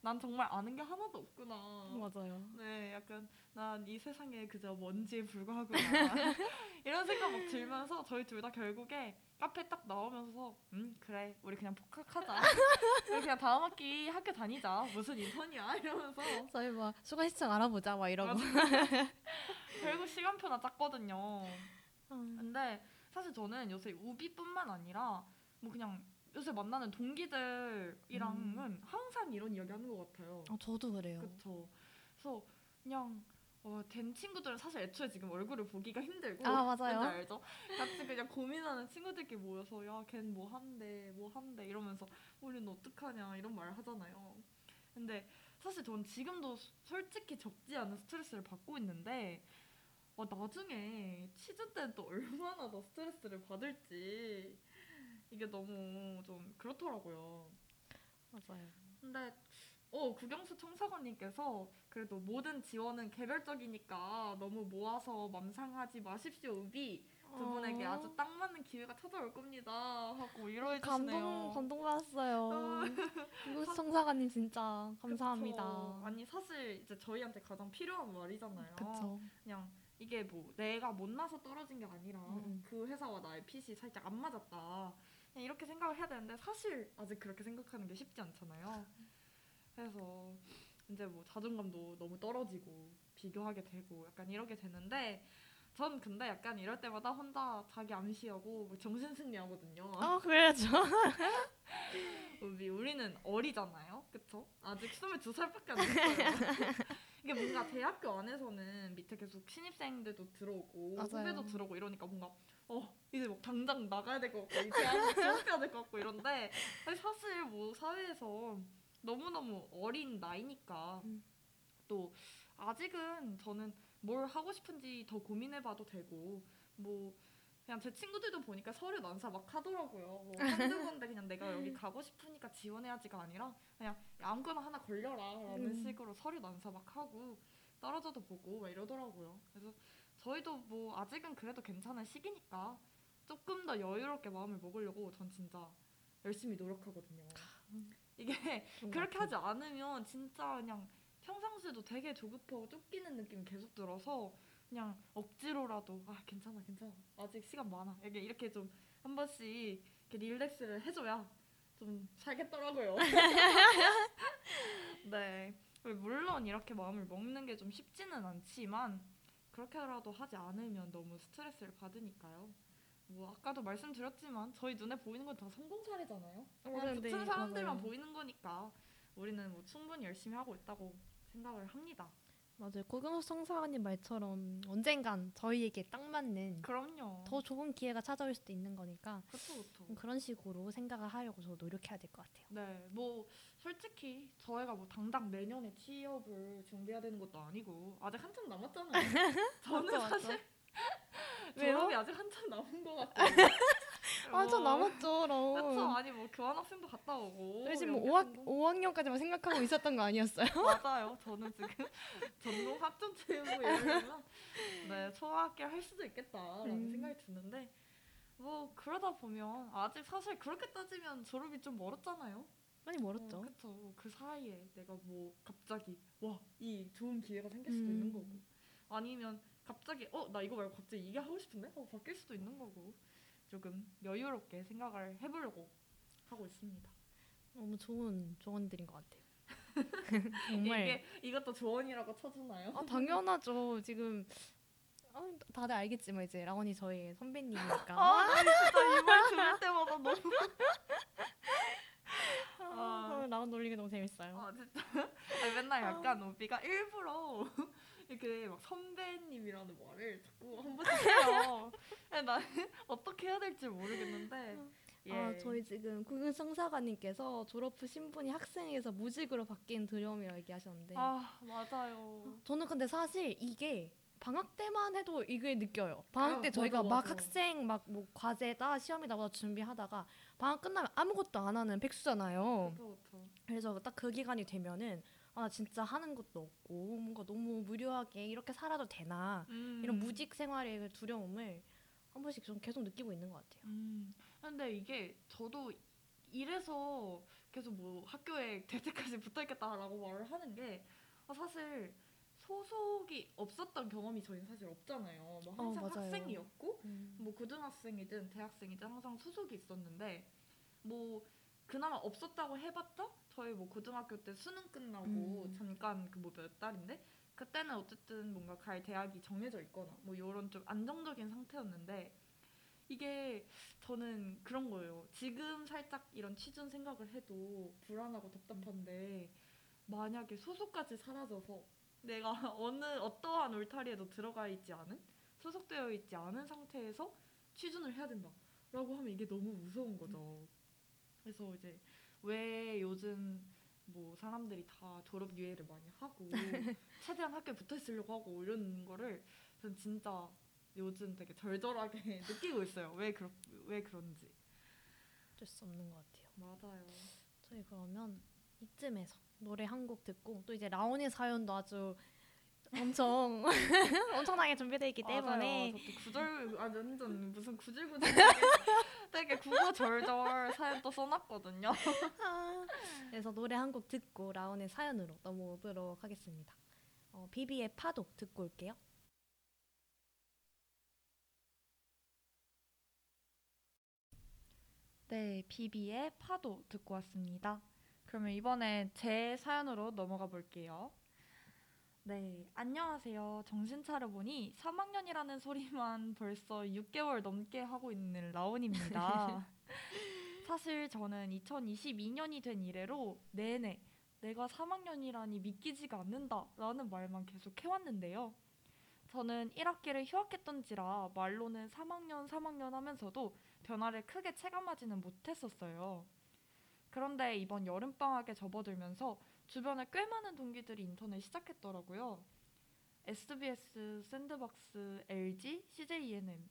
난 정말 아는 게 하나도 없구나. 맞아요. 네, 약간 난 이 세상에 그저 먼지에 불과하구나 *laughs* 이런 생각 막 들면서 저희 둘 다 결국에 카페 딱 나오면서 음 그래 우리 그냥 복학하자 *laughs* 우리 그냥 다음 학기 학교 다니자 무슨 인턴이야 이러면서 저희 막 수강 시청 알아보자 막 이러고. 결국 시간표나 짰거든요. 음. 근데 사실 저는 요새 우비뿐만 아니라 뭐 그냥 요새 만나는 동기들이랑은 항상 이런 이야기 하는 것 같아요. 어, 저도 그래요. 그쵸. 그래서 그냥 어, 된 친구들은 사실 애초에 지금 얼굴을 보기가 힘들고 아, 맞아요. 알죠? 같이 그냥 고민하는 친구들끼리 모여서 야 걘 뭐 한대 뭐 한대 이러면서 우리는 어떡하냐 이런 말 하잖아요. 근데 사실 전 지금도 수- 솔직히 적지 않은 스트레스를 받고 있는데 어, 나중에 취준 때는 또 얼마나 더 스트레스를 받을지 이게 너무 좀 그렇더라고요. 맞아요. 근데 어 국영수 청사관님께서 그래도 모든 지원은 개별적이니까 너무 모아서 맘상하지 마십시오 우비 두 분에게 아주 딱 맞는 기회가 찾아올 겁니다 하고 위로해 주시네요. 감동 감동 받았어요. 이곳 청사관님 진짜 감사합니다. 그쵸. 아니 사실 이제 저희한테 가장 필요한 말이잖아요. 그쵸. 그냥 이게 뭐 내가 못나서 떨어진 게 아니라 음, 음. 그 회사와 나의 핏이 살짝 안 맞았다. 그냥 이렇게 생각을 해야 되는데 사실 아직 그렇게 생각하는 게 쉽지 않잖아요. 그래서 이제 뭐 자존감도 너무 떨어지고 비교하게 되고 약간 이러게 되는데 전 근데 약간 이럴 때마다 혼자 자기 암시하고 뭐 정신승리 하거든요. 아 그래야죠. *laughs* 우리 우리는 어리잖아요, 그쵸? 아직 22살밖에 안 됐어요. *laughs* 이게 뭔가 대학교 안에서는 밑에 계속 신입생들도 들어오고 맞아요. 후배도 들어오고 이러니까 뭔가 어 이제 막 당장 나가야 될 것 같고 이제 취업해야 될 것 같고 이런데 사실 뭐 사회에서 너무 너무 어린 나이니까 음. 또 아직은 저는 뭘 하고 싶은지 더 고민해봐도 되고 뭐 그냥 제 친구들도 보니까 서류 난사 막 하더라고요. 뭐 한두 군데 그냥 내가 여기 가고 싶으니까 지원해야지가 아니라 그냥 아무거나 하나 걸려라라는 음. 식으로 서류 난사 막 하고 떨어져도 보고 막 이러더라고요. 그래서 저희도 뭐 아직은 그래도 괜찮은 시기니까 조금 더 여유롭게 마음을 먹으려고 전 진짜 열심히 노력하거든요. 이게 좋은 것 그렇게. 하지 않으면 진짜 그냥 평상시에도 되게 조급하고 쫓기는 느낌이 계속 들어서 그냥 억지로라도 아 괜찮아 괜찮아 아직 시간 많아 이게 이렇게 좀 한 번씩 이렇게 릴렉스를 해줘야 좀 살겠더라고요. *laughs* 네 물론 이렇게 마음을 먹는 게 좀 쉽지는 않지만 그렇게라도 하지 않으면 너무 스트레스를 받으니까요. 뭐 아까도 말씀드렸지만 저희 눈에 보이는 건 다 성공 사례잖아요. 그냥 네, 붙은 사람들만 맞아요. 보이는 거니까 우리는 뭐 충분히 열심히 하고 있다고 생각을 합니다. 맞아요. 고경수 청사관님 말처럼 언젠간 저희에게 딱 맞는 그럼요. 더 좋은 기회가 찾아올 수도 있는 거니까 그쵸 그쵸. 그런 식으로 생각을 하려고 저 노력해야 될 것 같아요. 네, 뭐 솔직히 저희가 뭐 당장 내년에 취업을 준비해야 되는 것도 아니고 아직 한참 남았잖아요. *laughs* 저는 맞아. 사실? 졸업이 아직 한참 남은 것 같아요. *laughs* 완전 뭐, 남았죠, 그럼. 아니 뭐 교환학생도 갔다 오고 지금 연기 5학, 성공- 5학년까지만 생각하고 있었던 거 아니었어요? *laughs* 맞아요. 저는 지금 *laughs* 전공 학점 채우고 이러면 네 초학기 할 수도 있겠다라는 음. 생각이 드는데 뭐 그러다 보면 아직 사실 그렇게 따지면 졸업이 좀 멀었잖아요. 많이 멀었죠. 어, 그쵸. 그 사이에 내가 뭐 갑자기 와 이 좋은 기회가 생길 수도 음. 있는 거고 아니면 갑자기 어 나 이거 말고 갑자기 이게 하고 싶은데 하고 바뀔 수도 있는 거고 조금 여유롭게 생각을 해보려고 하고 있습니다. 너무 좋은 조언들인 것 같아요. *laughs* 정말. 이게 이것도 조언이라고 쳐주나요? 아, 당연하죠. 지금 아, 다들 알겠지만 이제 라원이 저희 선배님이니까. 아, 나 진짜 이말 들을 때마다 너무 아, 라원 놀리기 너무 재밌어요. 아 진짜 아니, 맨날 약간 오비가 일부러 이렇게 막 선배님이라는 말을 자꾸 한 번씩 해요. *laughs* 근데 나는 *laughs* 어떻게 해야 될지 모르겠는데 예. 아, 저희 지금 국영성사관님께서 졸업 후 신분이 학생에서 무직으로 바뀐 두려움이라고 얘기하셨는데 아 맞아요. 저는 근데 사실 이게 방학 때만 해도 이게 느껴요. 방학 아, 때 저희가 맞아, 막 맞아. 학생 막 뭐 과제다 시험이다 뭐 준비하다가 방학 끝나면 아무것도 안 하는 백수잖아요. 그렇죠 그렇죠. 그래서 딱 그 기간이 되면은 아, 나 진짜 하는 것도 없고 뭔가 너무 무료하게 이렇게 살아도 되나 음. 이런 무직 생활의 그 두려움을 한 번씩 좀 계속 느끼고 있는 것 같아요. 음. 근데 이게 저도 이래서 계속 뭐 학교에 *laughs* 될 때까지 붙어 있겠다라고 말을 하는 게 아, 사실 소속이 없었던 경험이 저희는 사실 없잖아요. 뭐 어, 항상 맞아요. 학생이었고 음. 뭐 고등학생이든 대학생이든 항상 소속이 있었는데 뭐 그나마 없었다고 해봤자 저희 뭐 고등학교 때 수능 끝나고 음. 잠깐 그 뭐 몇 달인데 그때는 어쨌든 뭔가 갈 대학이 정해져 있거나 뭐 이런 좀 안정적인 상태였는데 이게 저는 그런 거예요. 지금 살짝 이런 취준 생각을 해도 불안하고 답답한데 만약에 소속까지 사라져서 내가 *laughs* 어느 어떠한 울타리에도 들어가 있지 않은 소속되어 있지 않은 상태에서 취준을 해야 된다라고 하면 이게 너무 무서운 거죠. 그래서 이제 왜 요즘 뭐 사람들이 다 졸업 유예를 많이 하고 *laughs* 최대한 학교에 붙어 있으려고 하고 이런 거를 전 진짜 요즘 되게 절절하게 *laughs* 느끼고 있어요. 왜 그렇 왜 그런지. 어쩔 수 없는 것 같아요. 맞아요. 저희 그러면 이쯤에서 노래 한 곡 듣고 또 이제 라온의 사연도 아주 엄청 *laughs* 엄청나게 준비되어 있기 때문에. 저도 구절 아 완전 무슨 구질구질 *laughs* 되게 국어 절절 사연 또 써놨거든요. 아, *laughs* 그래서 노래 한 곡 듣고 라온의 사연으로 넘어오도록 하겠습니다. 어, 비비의 파도 듣고 올게요. 네, 비비의 파도 듣고 왔습니다. 그러면 이번에 제 사연으로 넘어가 볼게요. 네, 안녕하세요. 정신 차려보니 3학년이라는 소리만 *laughs* 벌써 6개월 넘게 하고 있는 라온입니다. *laughs* 사실 저는 2022년이 된 이래로 내내 내가 3학년이라니 믿기지가 않는다라는 말만 계속 해왔는데요. 저는 1학기를 휴학했던지라 말로는 3학년, 3학년 하면서도 변화를 크게 체감하지는 못했었어요. 그런데 이번 여름방학에 접어들면서 주변에 꽤 많은 동기들이 인턴을 시작했더라고요. SBS, 샌드박스, LG, CJENM.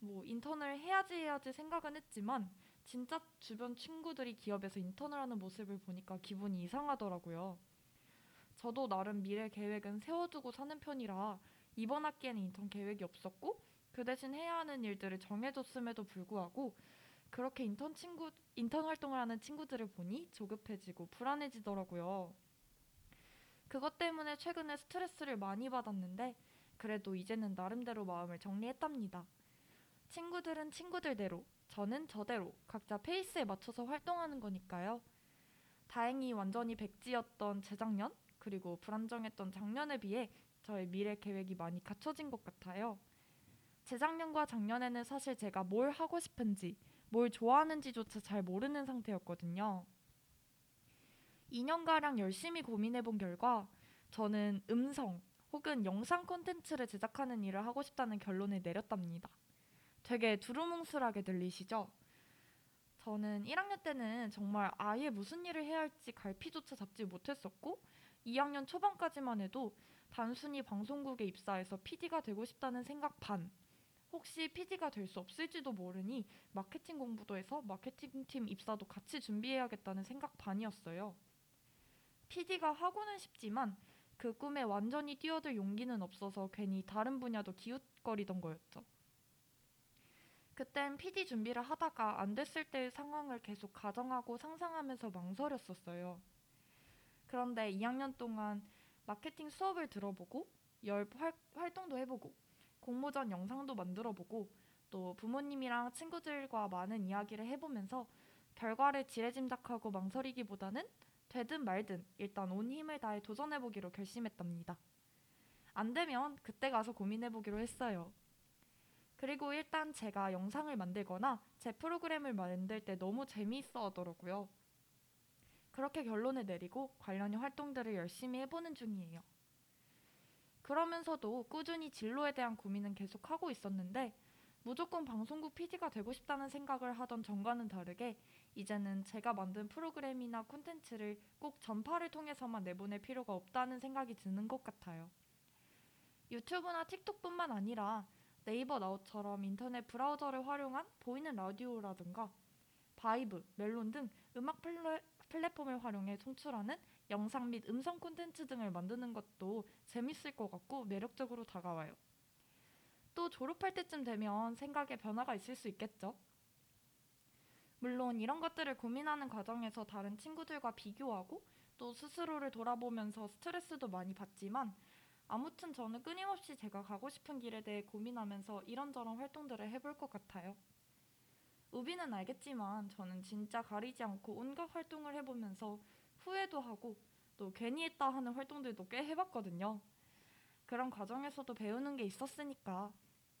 뭐 인턴을 해야지 해야지 생각은 했지만 진짜 주변 친구들이 기업에서 인턴을 하는 모습을 보니까 기분이 이상하더라고요. 저도 나름 미래 계획은 세워두고 사는 편이라 이번 학기에는 인턴 계획이 없었고 그 대신 해야 하는 일들을 정해뒀음에도 불구하고 그렇게 인턴 친구 인턴 활동을 하는 친구들을 보니 조급해지고 불안해지더라고요. 그것 때문에 최근에 스트레스를 많이 받았는데 그래도 이제는 나름대로 마음을 정리했답니다. 친구들은 친구들대로, 저는 저대로 각자 페이스에 맞춰서 활동하는 거니까요. 다행히 완전히 백지였던 재작년 그리고 불안정했던 작년에 비해 저의 미래 계획이 많이 갖춰진 것 같아요. 재작년과 작년에는 사실 제가 뭘 하고 싶은지, 뭘 좋아하는지조차 잘 모르는 상태였거든요. 2년가량 열심히 고민해 본 결과 저는 음성 혹은 영상 콘텐츠를 제작하는 일을 하고 싶다는 결론을 내렸답니다. 되게 두루뭉술하게 들리시죠? 저는 1학년 때는 정말 아예 무슨 일을 해야 할지 갈피조차 잡지 못했었고 2학년 초반까지만 해도 단순히 방송국에 입사해서 PD가 되고 싶다는 생각 반. 혹시 PD가 될 수 없을지도 모르니 마케팅 공부도 해서 마케팅팀 입사도 같이 준비해야겠다는 생각 반이었어요. PD가 하고는 싶지만 그 꿈에 완전히 뛰어들 용기는 없어서 괜히 다른 분야도 기웃거리던 거였죠. 그땐 PD 준비를 하다가 안 됐을 때의 상황을 계속 가정하고 상상하면서 망설였었어요. 그런데 2학년 동안 마케팅 수업을 들어보고 열 활, 활동도 해보고 공모전 영상도 만들어 보고 또 부모님이랑 친구들과 많은 이야기를 해보면서 결과를 지레짐작하고 망설이기보다는 되든 말든 일단 온 힘을 다해 도전해보기로 결심했답니다. 안 되면 그때 가서 고민해보기로 했어요. 그리고 일단 제가 영상을 만들거나 제 프로그램을 만들 때 너무 재미있어 하더라고요. 그렇게 결론을 내리고 관련 활동들을 열심히 해보는 중이에요. 그러면서도 꾸준히 진로에 대한 고민은 계속하고 있었는데 무조건 방송국 PD가 되고 싶다는 생각을 하던 전과는 다르게 이제는 제가 만든 프로그램이나 콘텐츠를 꼭 전파를 통해서만 내보낼 필요가 없다는 생각이 드는 것 같아요. 유튜브나 틱톡뿐만 아니라 네이버 나우처럼 인터넷 브라우저를 활용한 보이는 라디오라든가 바이브, 멜론 등 음악 플레, 플랫폼을 활용해 송출하는 영상 및 음성 콘텐츠 등을 만드는 것도 재밌을 것 같고 매력적으로 다가와요. 또 졸업할 때쯤 되면 생각에 변화가 있을 수 있겠죠. 물론 이런 것들을 고민하는 과정에서 다른 친구들과 비교하고 또 스스로를 돌아보면서 스트레스도 많이 받지만 아무튼 저는 끊임없이 제가 가고 싶은 길에 대해 고민하면서 이런저런 활동들을 해볼 것 같아요. 우비는 알겠지만 저는 진짜 가리지 않고 온갖 활동을 해보면서 후회도 하고 또 괜히 했다 하는 활동들도 꽤 해봤거든요. 그런 과정에서도 배우는 게 있었으니까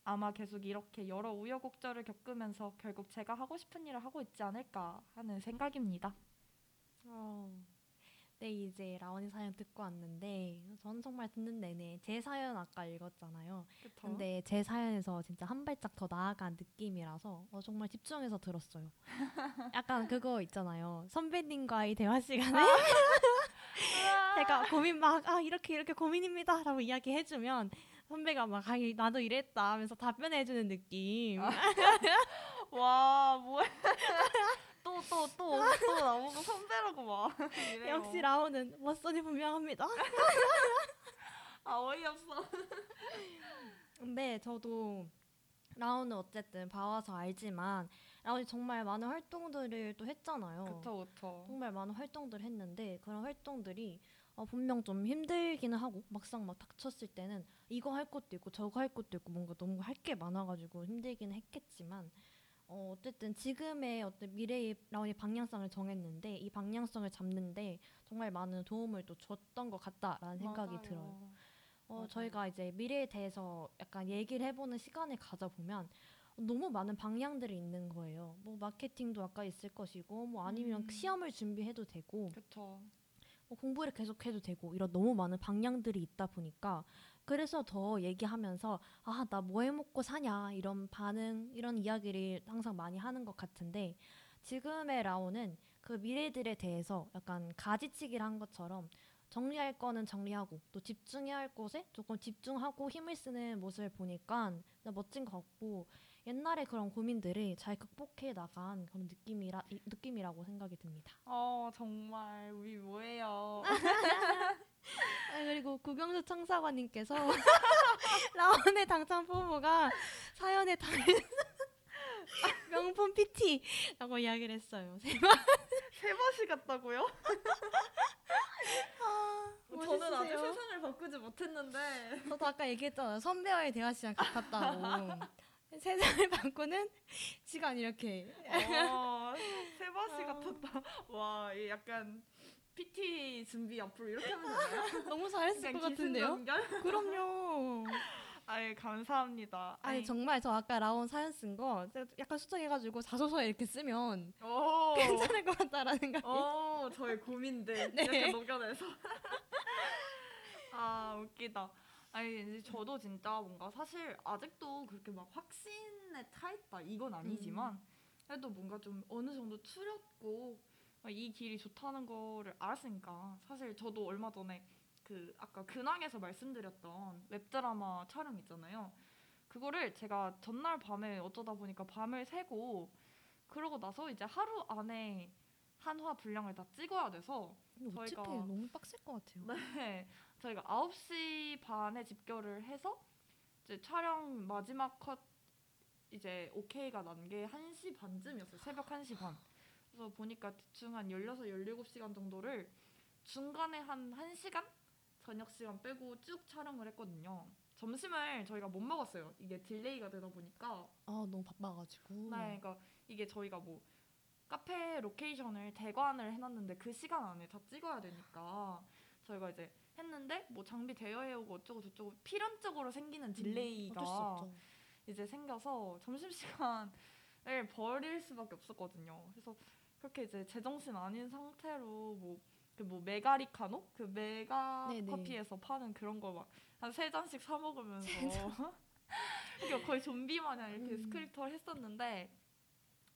아마 계속 이렇게 여러 우여곡절을 겪으면서 결국 제가 하고 싶은 일을 하고 있지 않을까 하는 생각입니다. 어, 네, 이제 라온이 사연 듣고 왔는데 저는 정말 듣는 내내 제 사연 아까 읽었잖아요. 그쵸? 근데 제 사연에서 진짜 한 발짝 더 나아간 느낌이라서 어, 정말 집중해서 들었어요. *laughs* 약간 그거 있잖아요. 선배님과의 대화 시간에 *laughs* 제가 고민 막 아 이렇게 이렇게 고민입니다라고 이야기해주면 선배가 막 아, 나도 이랬다 하면서 답변해주는 느낌. *laughs* 와 뭐야 또또 또 또 나보고 선배라고 막. 역시 라온은 멋선이 분명합니다. *laughs* 아 어이없어 근데 저도 라온은 어쨌든 봐와서 알지만 라온이 정말 많은 활동들을 또 했잖아요. 그쵸 그쵸 정말 많은 활동들을 했는데 그런 활동들이 어, 분명 좀 힘들기는 하고 막상 막 닥쳤을 때는 이거 할 것도 있고 저거 할 것도 있고 뭔가 너무 할 게 많아가지고 힘들기는 했겠지만 어, 어쨌든 지금의 어떤 미래의 라온이 방향성을 정했는데 이 방향성을 잡는데 정말 많은 도움을 또 줬던 것 같다라는 생각이 맞아요. 들어요. 어, 맞아요. 저희가 이제 미래에 대해서 약간 얘기를 해보는 시간을 가져보면 너무 많은 방향들이 있는 거예요. 뭐 마케팅도 아까 있을 것이고, 뭐 아니면 음. 시험을 준비해도 되고, 뭐 공부를 계속해도 되고 이런 너무 많은 방향들이 있다 보니까 그래서 더 얘기하면서 아 나 뭐 해먹고 사냐 이런 반응 이런 이야기를 항상 많이 하는 것 같은데 지금의 라오는 그 미래들에 대해서 약간 가지치기를 한 것처럼 정리할 거는 정리하고 또 집중해야 할 곳에 조금 집중하고 힘을 쓰는 모습을 보니까 멋진 것 같고 옛날에 그런 고민들을 잘 극복해 나간 그런 느낌이라 이- 느낌이라고 생각이 듭니다. 어 정말 우리 뭐예요 *laughs* 아, 그리고 구경수 청사관님께서 *laughs* 라온의 당첨 포모가 사연에 달 *laughs* 명품 PT라고 이야기를 했어요. 세 번씩 갔다고요? 저는 아직. 세상을 바꾸지 못했는데 저도 아까 얘기했잖아요. 선배와의 대화 시간 같았다고. 세상을 바꾸는 시간 이렇게. 어, 세 번씩 어. 같았다 와 이게 약간 PT 준비 앞으로 이렇게 하면 되나요? 너무 잘했을 것 같은데요? 그럼요. 아예 감사합니다 아니 정말 저 아까 라온 사연 쓴 거 약간 수정해가지고 자소서에 이렇게 쓰면 오 *laughs* 괜찮을 것 같다라는 생각이. 어, 저의 고민들 *laughs* 네. 이렇게 녹여내서 *laughs* 아 웃기다. 아니 저도 진짜 뭔가 사실 아직도 그렇게 막 확신에 차 있다 이건 아니지만 그래도 뭔가 좀 어느 정도 추렸고 아, 이 길이 좋다는 거를 알았으니까 사실 저도 얼마 전에 그 아까 근황에서 말씀드렸던 웹드라마 촬영 있잖아요. 그거를 제가 전날 밤에 어쩌다 보니까 밤을 새고 그러고 나서 이제 하루 안에 한 화 분량을 다 찍어야 돼서 저희가- 어차피 너무 빡셀 것 같아요. 네 저희가 9시 반에 집결을 해서 이제 촬영 마지막 컷 이제 오케이가 난 게 1시 반쯤이었어요 새벽 1시 반 그래서 보니까 대충 한 16, 17시간 정도를 중간에 한 1시간 저녁 시간 빼고 쭉 촬영을 했거든요 점심을 저희가 못 먹었어요 이게 delay가 되다 보니까 아 너무 바빠가지고. 네, 그러니까 이게 저희가 뭐 카페 로케이션을 대관을 해놨는데 그 시간 안에 다 찍어야 되니까 저희가 이제 했는데 뭐 장비 대여해오고 어쩌고 저쩌고 필연적으로 생기는 delay가 음, 수 없죠. 이제 생겨서 점심 시간을 *laughs* 버릴 수밖에 없었거든요. 그래서 그렇게 이제 제정신 아닌 상태로 뭐 그 뭐 메가리카노 그 메가 네네. 커피에서 파는 그런 거 막 한 세 잔씩 사 먹으면서 *laughs* 그러니까 거의 좀비 마냥 이렇게 음. 스크립트를 했었는데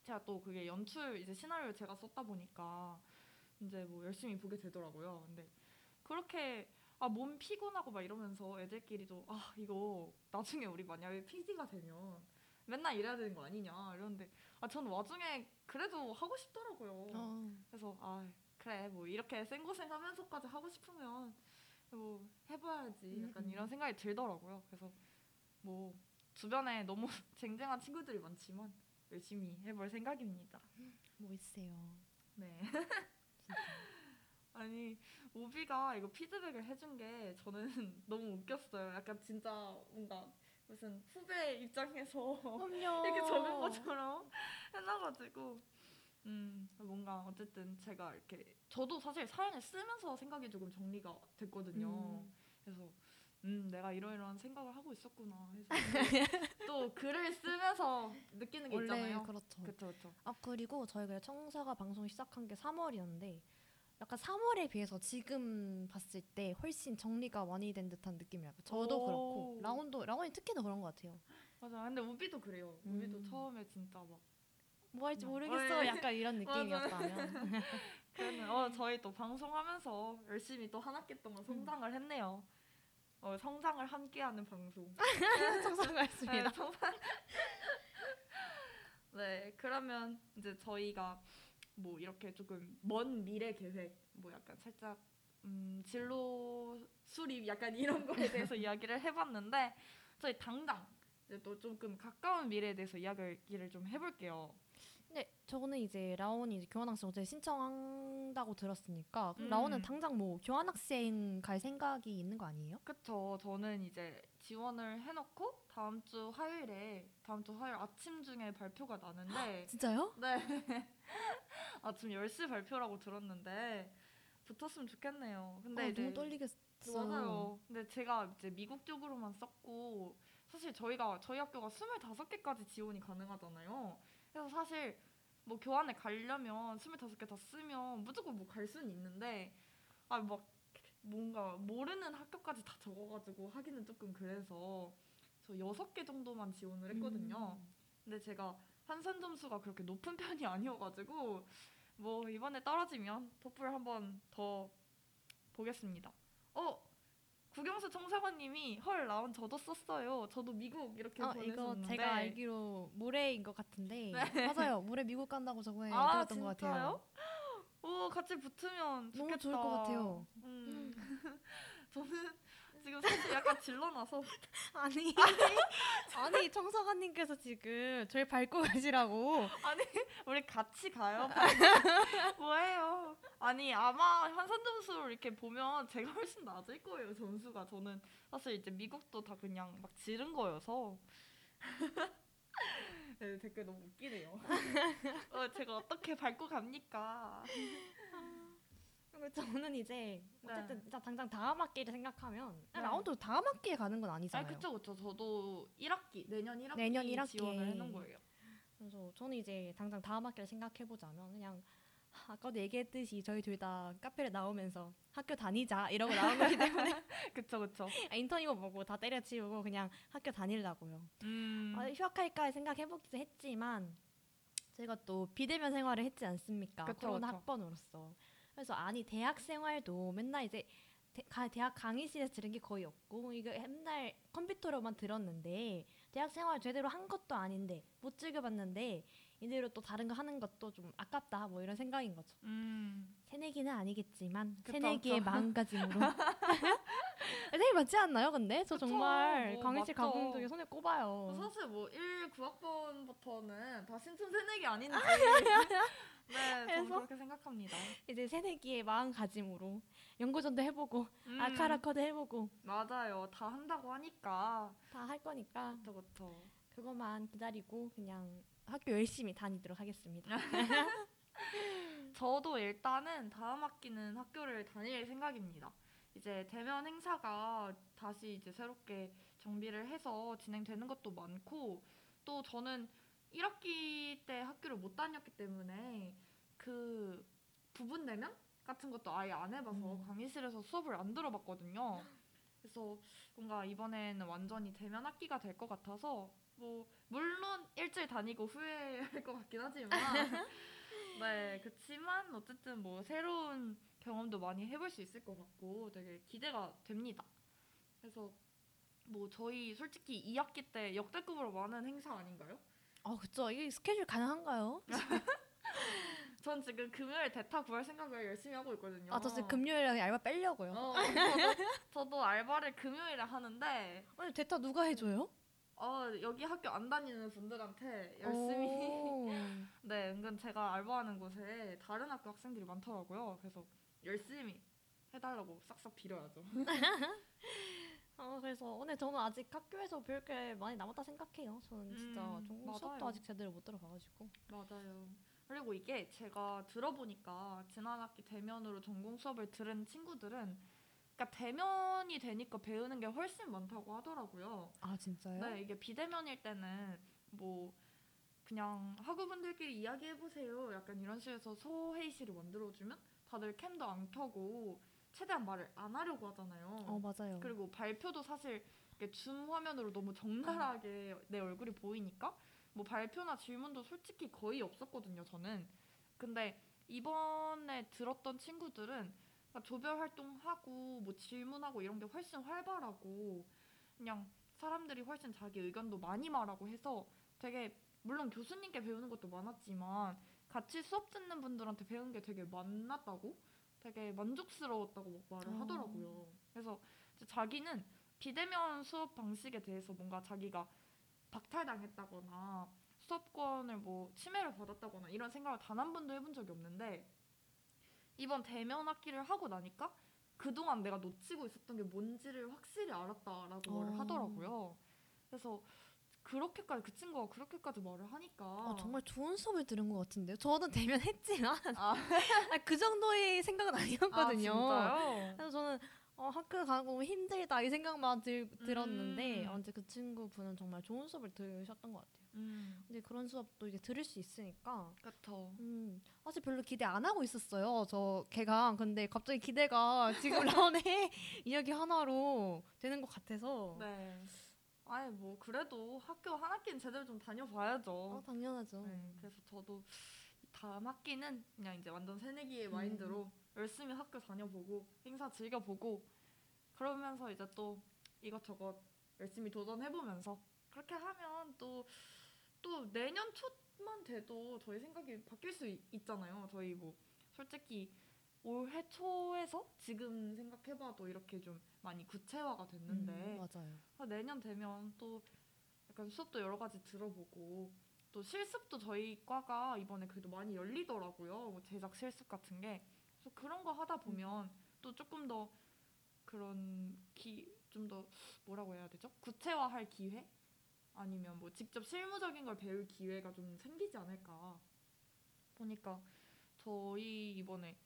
제가 또 그게 연출 이제 시나리오 제가 썼다 보니까 이제 뭐 열심히 보게 되더라고요. 근데 그렇게 아 몸 피곤하고 막 이러면서 애들끼리도 아 이거 나중에 우리 만약에 PD가 되면 맨날 이래야 되는 거 아니냐 이러는데 아 저는 와중에 그래도 하고 싶더라고요. 어. 그래서 아 그래 뭐 이렇게 생고생하면서까지 하고 싶으면 뭐 해봐야지 약간 음, 음. 이런 생각이 들더라고요. 그래서 뭐 주변에 너무 *laughs* 쟁쟁한 친구들이 많지만 열심히 해볼 생각입니다. 뭐 있어요. 네. *laughs* 아니 오비가 이거 피드백을 해준 게 저는 *laughs* 너무 웃겼어요. 약간 진짜 뭔가 무슨 후배 입장에서. 이렇게 적은 것처럼 해놔가지고 음 뭔가 어쨌든 제가 이렇게 저도 사실 사연을 쓰면서 생각이 조금 정리가 됐거든요. 음. 그래서 음 내가 이러이러한 생각을 하고 있었구나 해서 *laughs* 또 글을 쓰면서 느끼는 게 있잖아요. 그렇죠. 그렇죠, 그렇죠. 아 그리고 저희가 청사가 방송 시작한 게 3월이었는데 약간 3월에 비해서 지금 봤을 때 훨씬 정리가 많이 된 듯한 느낌이랄까. 저도 오. 그렇고 라온도 라온이 특히 더 그런 것 같아요. 맞아. 근데 우비도 그래요. 우비도 음. 처음에 진짜 막 뭐 할지 음. 모르겠어. 네. 약간 이런. *laughs* 느낌이었다면. *laughs* 그러면 어 저희 또 방송하면서 열심히 또 한 학기 동안 성장을 했네요. 어 성장을 함께하는 방송. *laughs* 성공했습니다. 네. 네, 그러면 이제 저희가 뭐 이렇게 조금 먼 미래 계획, 뭐 약간 살짝 음, 진로 수립 약간 이런 거에 대해서 이야기를 해봤는데 저희 당장 이제 또 조금 가까운 미래에 대해서 이야기를 좀 해볼게요. 근데 저는 이제 라온이 이제 교환학생 어제 신청한다고 들었으니까 그럼 음. 라온은 당장 뭐 교환학생 갈 생각이 있는 거 아니에요? 그쵸. 저는 이제 지원을 해놓고 다음 주 화요일에 다음 주 화요일 아침 중에 발표가 나는데 *gasps* 진짜요? 네. *laughs* 아침 10시 발표라고 들었는데 붙었으면 좋겠네요. 근데 아, 이제 너무 떨리겠어. 맞아요. 근데 제가 이제 미국 쪽으로만 썼고 사실 저희가 저희 학교가 25개까지 지원이 가능하잖아요. 그래서 사실 뭐 교환에 가려면 25개 다 쓰면 무조건 뭐 갈 수는 있는데 아 막 뭔가 모르는 학교까지 다 적어가지고 하기는 조금 그래서 저 6개 정도만 지원을 했거든요. 음. 근데 제가 환산 점수가 그렇게 높은 *laughs* 편이 아니어가지고 뭐 이번에 떨어지면 토플 한번 더 보겠습니다. 어 국영수 청사관님이 헐 나온 저도 썼어요. 저도 미국 이렇게 아 이거 보내셨는데 제가 알기로 모레인 것 같은데 네. 맞아요. 모레 미국 간다고 저번에 아 들었던 것 같아요. 진짜요? 오 같이 붙으면 좋겠다. 너무 좋을 것 같아요. 음. *laughs* 저는 지금 사실 질러놔서 *laughs* 아니 아니 청사관님께서 지금 저희 밟고 가시라고 아니 우리 같이 가요. *laughs* 뭐예요? 아니 아마 환산 점수를 이렇게 보면 제가 훨씬 낮을 거예요 점수가. 저는 사실 이제 미국도 다 그냥 막 지른 거여서. *laughs* 네, 댓글 너무 웃기네요. 어, 제가 어떻게 밟고 갑니까? 그리고 저는 이제 네. 어쨌든 진짜 당장 다음 학기를 생각하면 네. 라온도 다음 학기에 가는 건 아, 아니잖아요. 그쵸, 그쵸. 저도 1학기, 내년 1학기, 내년 1학기에. 지원을 해놓은 거예요. 그래서 저는 이제 당장 다음 학기를 생각해 보자면 그냥 아까도 얘기했듯이 저희 둘 다 카페를 나오면서 학교 다니자 이러고 나온 거기 때문에 *laughs* 그쵸, 그쵸. 인턴이고 뭐고 다 때려치우고 그냥 학교 다니려고요. 음, 아, 휴학할까 생각해보기도 했지만 제가 또 비대면 생활을 했지 않습니까? 그쵸, 코로나 그쵸. 학번으로서. 그래서 아니 대학 생활도 맨날 이제 대, 가- 대학 강의실에서 들은 게 거의 없고 이거 맨날 컴퓨터로만 들었는데 대학 생활 제대로 한 것도 아닌데 못 즐겨봤는데 이대로 또 다른 거 하는 것도 좀 아깝다 뭐 이런 생각인 거죠. 음. 새내기는 아니겠지만 그쵸, 새내기의 그쵸. 마음가짐으로 *laughs* 새내기 맞지 않나요? 근데 저 그쵸. 정말 뭐 강의실 맞죠. 가본 적에 손에 꼽아요. 사실 뭐 1, 9학번부터는 다 신촌 새내기 아닌지 *laughs* 네, 저는 그래서? 그렇게 생각합니다. 이제 새내기의 마음가짐으로 연구전도 해보고 음, 아카라커도 해보고 맞아요. 다 한다고 하니까. 다 할 거니까 그쵸, 그쵸. 그것만 기다리고 그냥 학교 열심히 다니도록 하겠습니다. *laughs* 저도 일단은 다음 학기는 학교를 다닐 생각입니다. 이제 대면 행사가 다시 이제 새롭게 정비를 해서 진행되는 것도 많고 또 저는 1학기 때 학교를 못 다녔기 때문에 그 부분 대면 같은 것도 아예 안 해봐서 음. 강의실에서 수업을 안 들어봤거든요. 그래서 뭔가 이번에는 완전히 대면 학기가 될 것 같아서 뭐 물론 일주일 다니고 후회할 것 같긴 하지만 *laughs* 네 그렇지만 어쨌든 뭐 새로운 경험도 많이 해볼 수 있을 것 같고 되게 기대가 됩니다. 그래서 뭐 저희 솔직히 2학기 때 역대급으로 많은 행사 아닌가요? 어 그쵸 이게 스케줄 가능한가요? *laughs* 전 지금 금요일 대타 구할 생각을 열심히 하고 있거든요. 아 저 지금 금요일에 알바 빼려고요. 어, 저도, 저도 알바를 금요일에 하는데 아니 대타 누가 해줘요? 어, 여기 학교 안 다니는 분들한테 열심히 오. *laughs* 네 은근 제가 알바하는 곳에 다른 학교 학생들이 많더라고요. 그래서 열심히 해달라고 싹싹 빌어야죠. *laughs* 어, 그래서 오늘 저는 아직 학교에서 배울 게 많이 남았다 생각해요. 저는 진짜 음, 전공 맞아요. 수업도 아직 제대로 못 들어가가지고. 맞아요. 그리고 이게 제가 들어보니까 지난 학기 대면으로 전공 수업을 들은 친구들은 그러니까 대면이 되니까 배우는 게 훨씬 많다고 하더라고요. 아 진짜요? 네, 이게 비대면일 때는 뭐 그냥 학우분들끼리 이야기해 보세요. 약간 이런 식에서 소회의실을 만들어주면 다들 캠도 안 켜고 최대한 말을 안 하려고 하잖아요. 어 맞아요. 그리고 발표도 사실 줌 화면으로 너무 적나라하게 내 얼굴이 보이니까 뭐 발표나 질문도 솔직히 거의 없었거든요. 저는 근데 이번에 들었던 친구들은 조별 활동하고 뭐 질문하고 이런 게 훨씬 활발하고 그냥 사람들이 훨씬 자기 의견도 많이 말하고 해서 되게 물론 교수님께 배우는 것도 많았지만 같이 수업 듣는 분들한테 배운 게 되게 많았다고 되게 만족스러웠다고 막 말을 어. 하더라고요. 그래서 자기는 비대면 수업 방식에 대해서 뭔가 자기가 박탈당했다거나 수업권을 뭐 침해를 받았다거나 이런 생각을 단 한 번도 해본 적이 없는데 이번 대면 학기를 하고 나니까 그동안 내가 놓치고 있었던 게 뭔지를 확실히 알았다라고 어. 말을 하더라고요. 그래서 그렇게까지 그 친구가 그렇게까지 말을 하니까 어, 정말 좋은 수업을 들은 것 같은데요. 저는 대면 했지만 아. *laughs* 아니, 그 정도의 생각은 아니었거든요. 아? 그래서 저는 어, 학교 가고 힘들다 이 생각만 들, 들었는데 음. 어, 이제 그 친구분은 정말 좋은 수업을 들으셨던 것 같아요. 음, 근데 그런 수업도 이제 들을 수 있으니까 그쵸. 음, 사실 별로 기대 안 하고 있었어요. 저 개강 근데 갑자기 기대가 지금 *laughs* 라운의 *laughs* 이야기 하나로 되는 것 같아서 네. 아예 뭐 그래도 학교 한 학기는 제대로 좀 다녀봐야죠. 어, 당연하죠. 네, 그래서 저도 다음 학기는 그냥 이제 완전 새내기의 음. 마인드로 열심히 학교 다녀보고 행사 즐겨보고 그러면서 이제 또 이것저것 열심히 도전해보면서 그렇게 하면 또 또 내년 초만 돼도 저희 생각이 바뀔 수 있, 있잖아요. 저희 뭐 솔직히 올해 초에서 지금 생각해봐도 이렇게 좀 많이 구체화가 됐는데 음, 맞아요. 아, 내년 되면 또 약간 수업도 여러 가지 들어보고 또 실습도 저희 과가 이번에 그래도 많이 열리더라고요. 뭐 제작 실습 같은 게. 그래서 그런 거 하다 보면 또 조금 더 그런 기 좀 더 뭐라고 해야 되죠? 구체화할 기회? 아니면 뭐 직접 실무적인 걸 배울 기회가 좀 생기지 않을까. 보니까 저희 이번에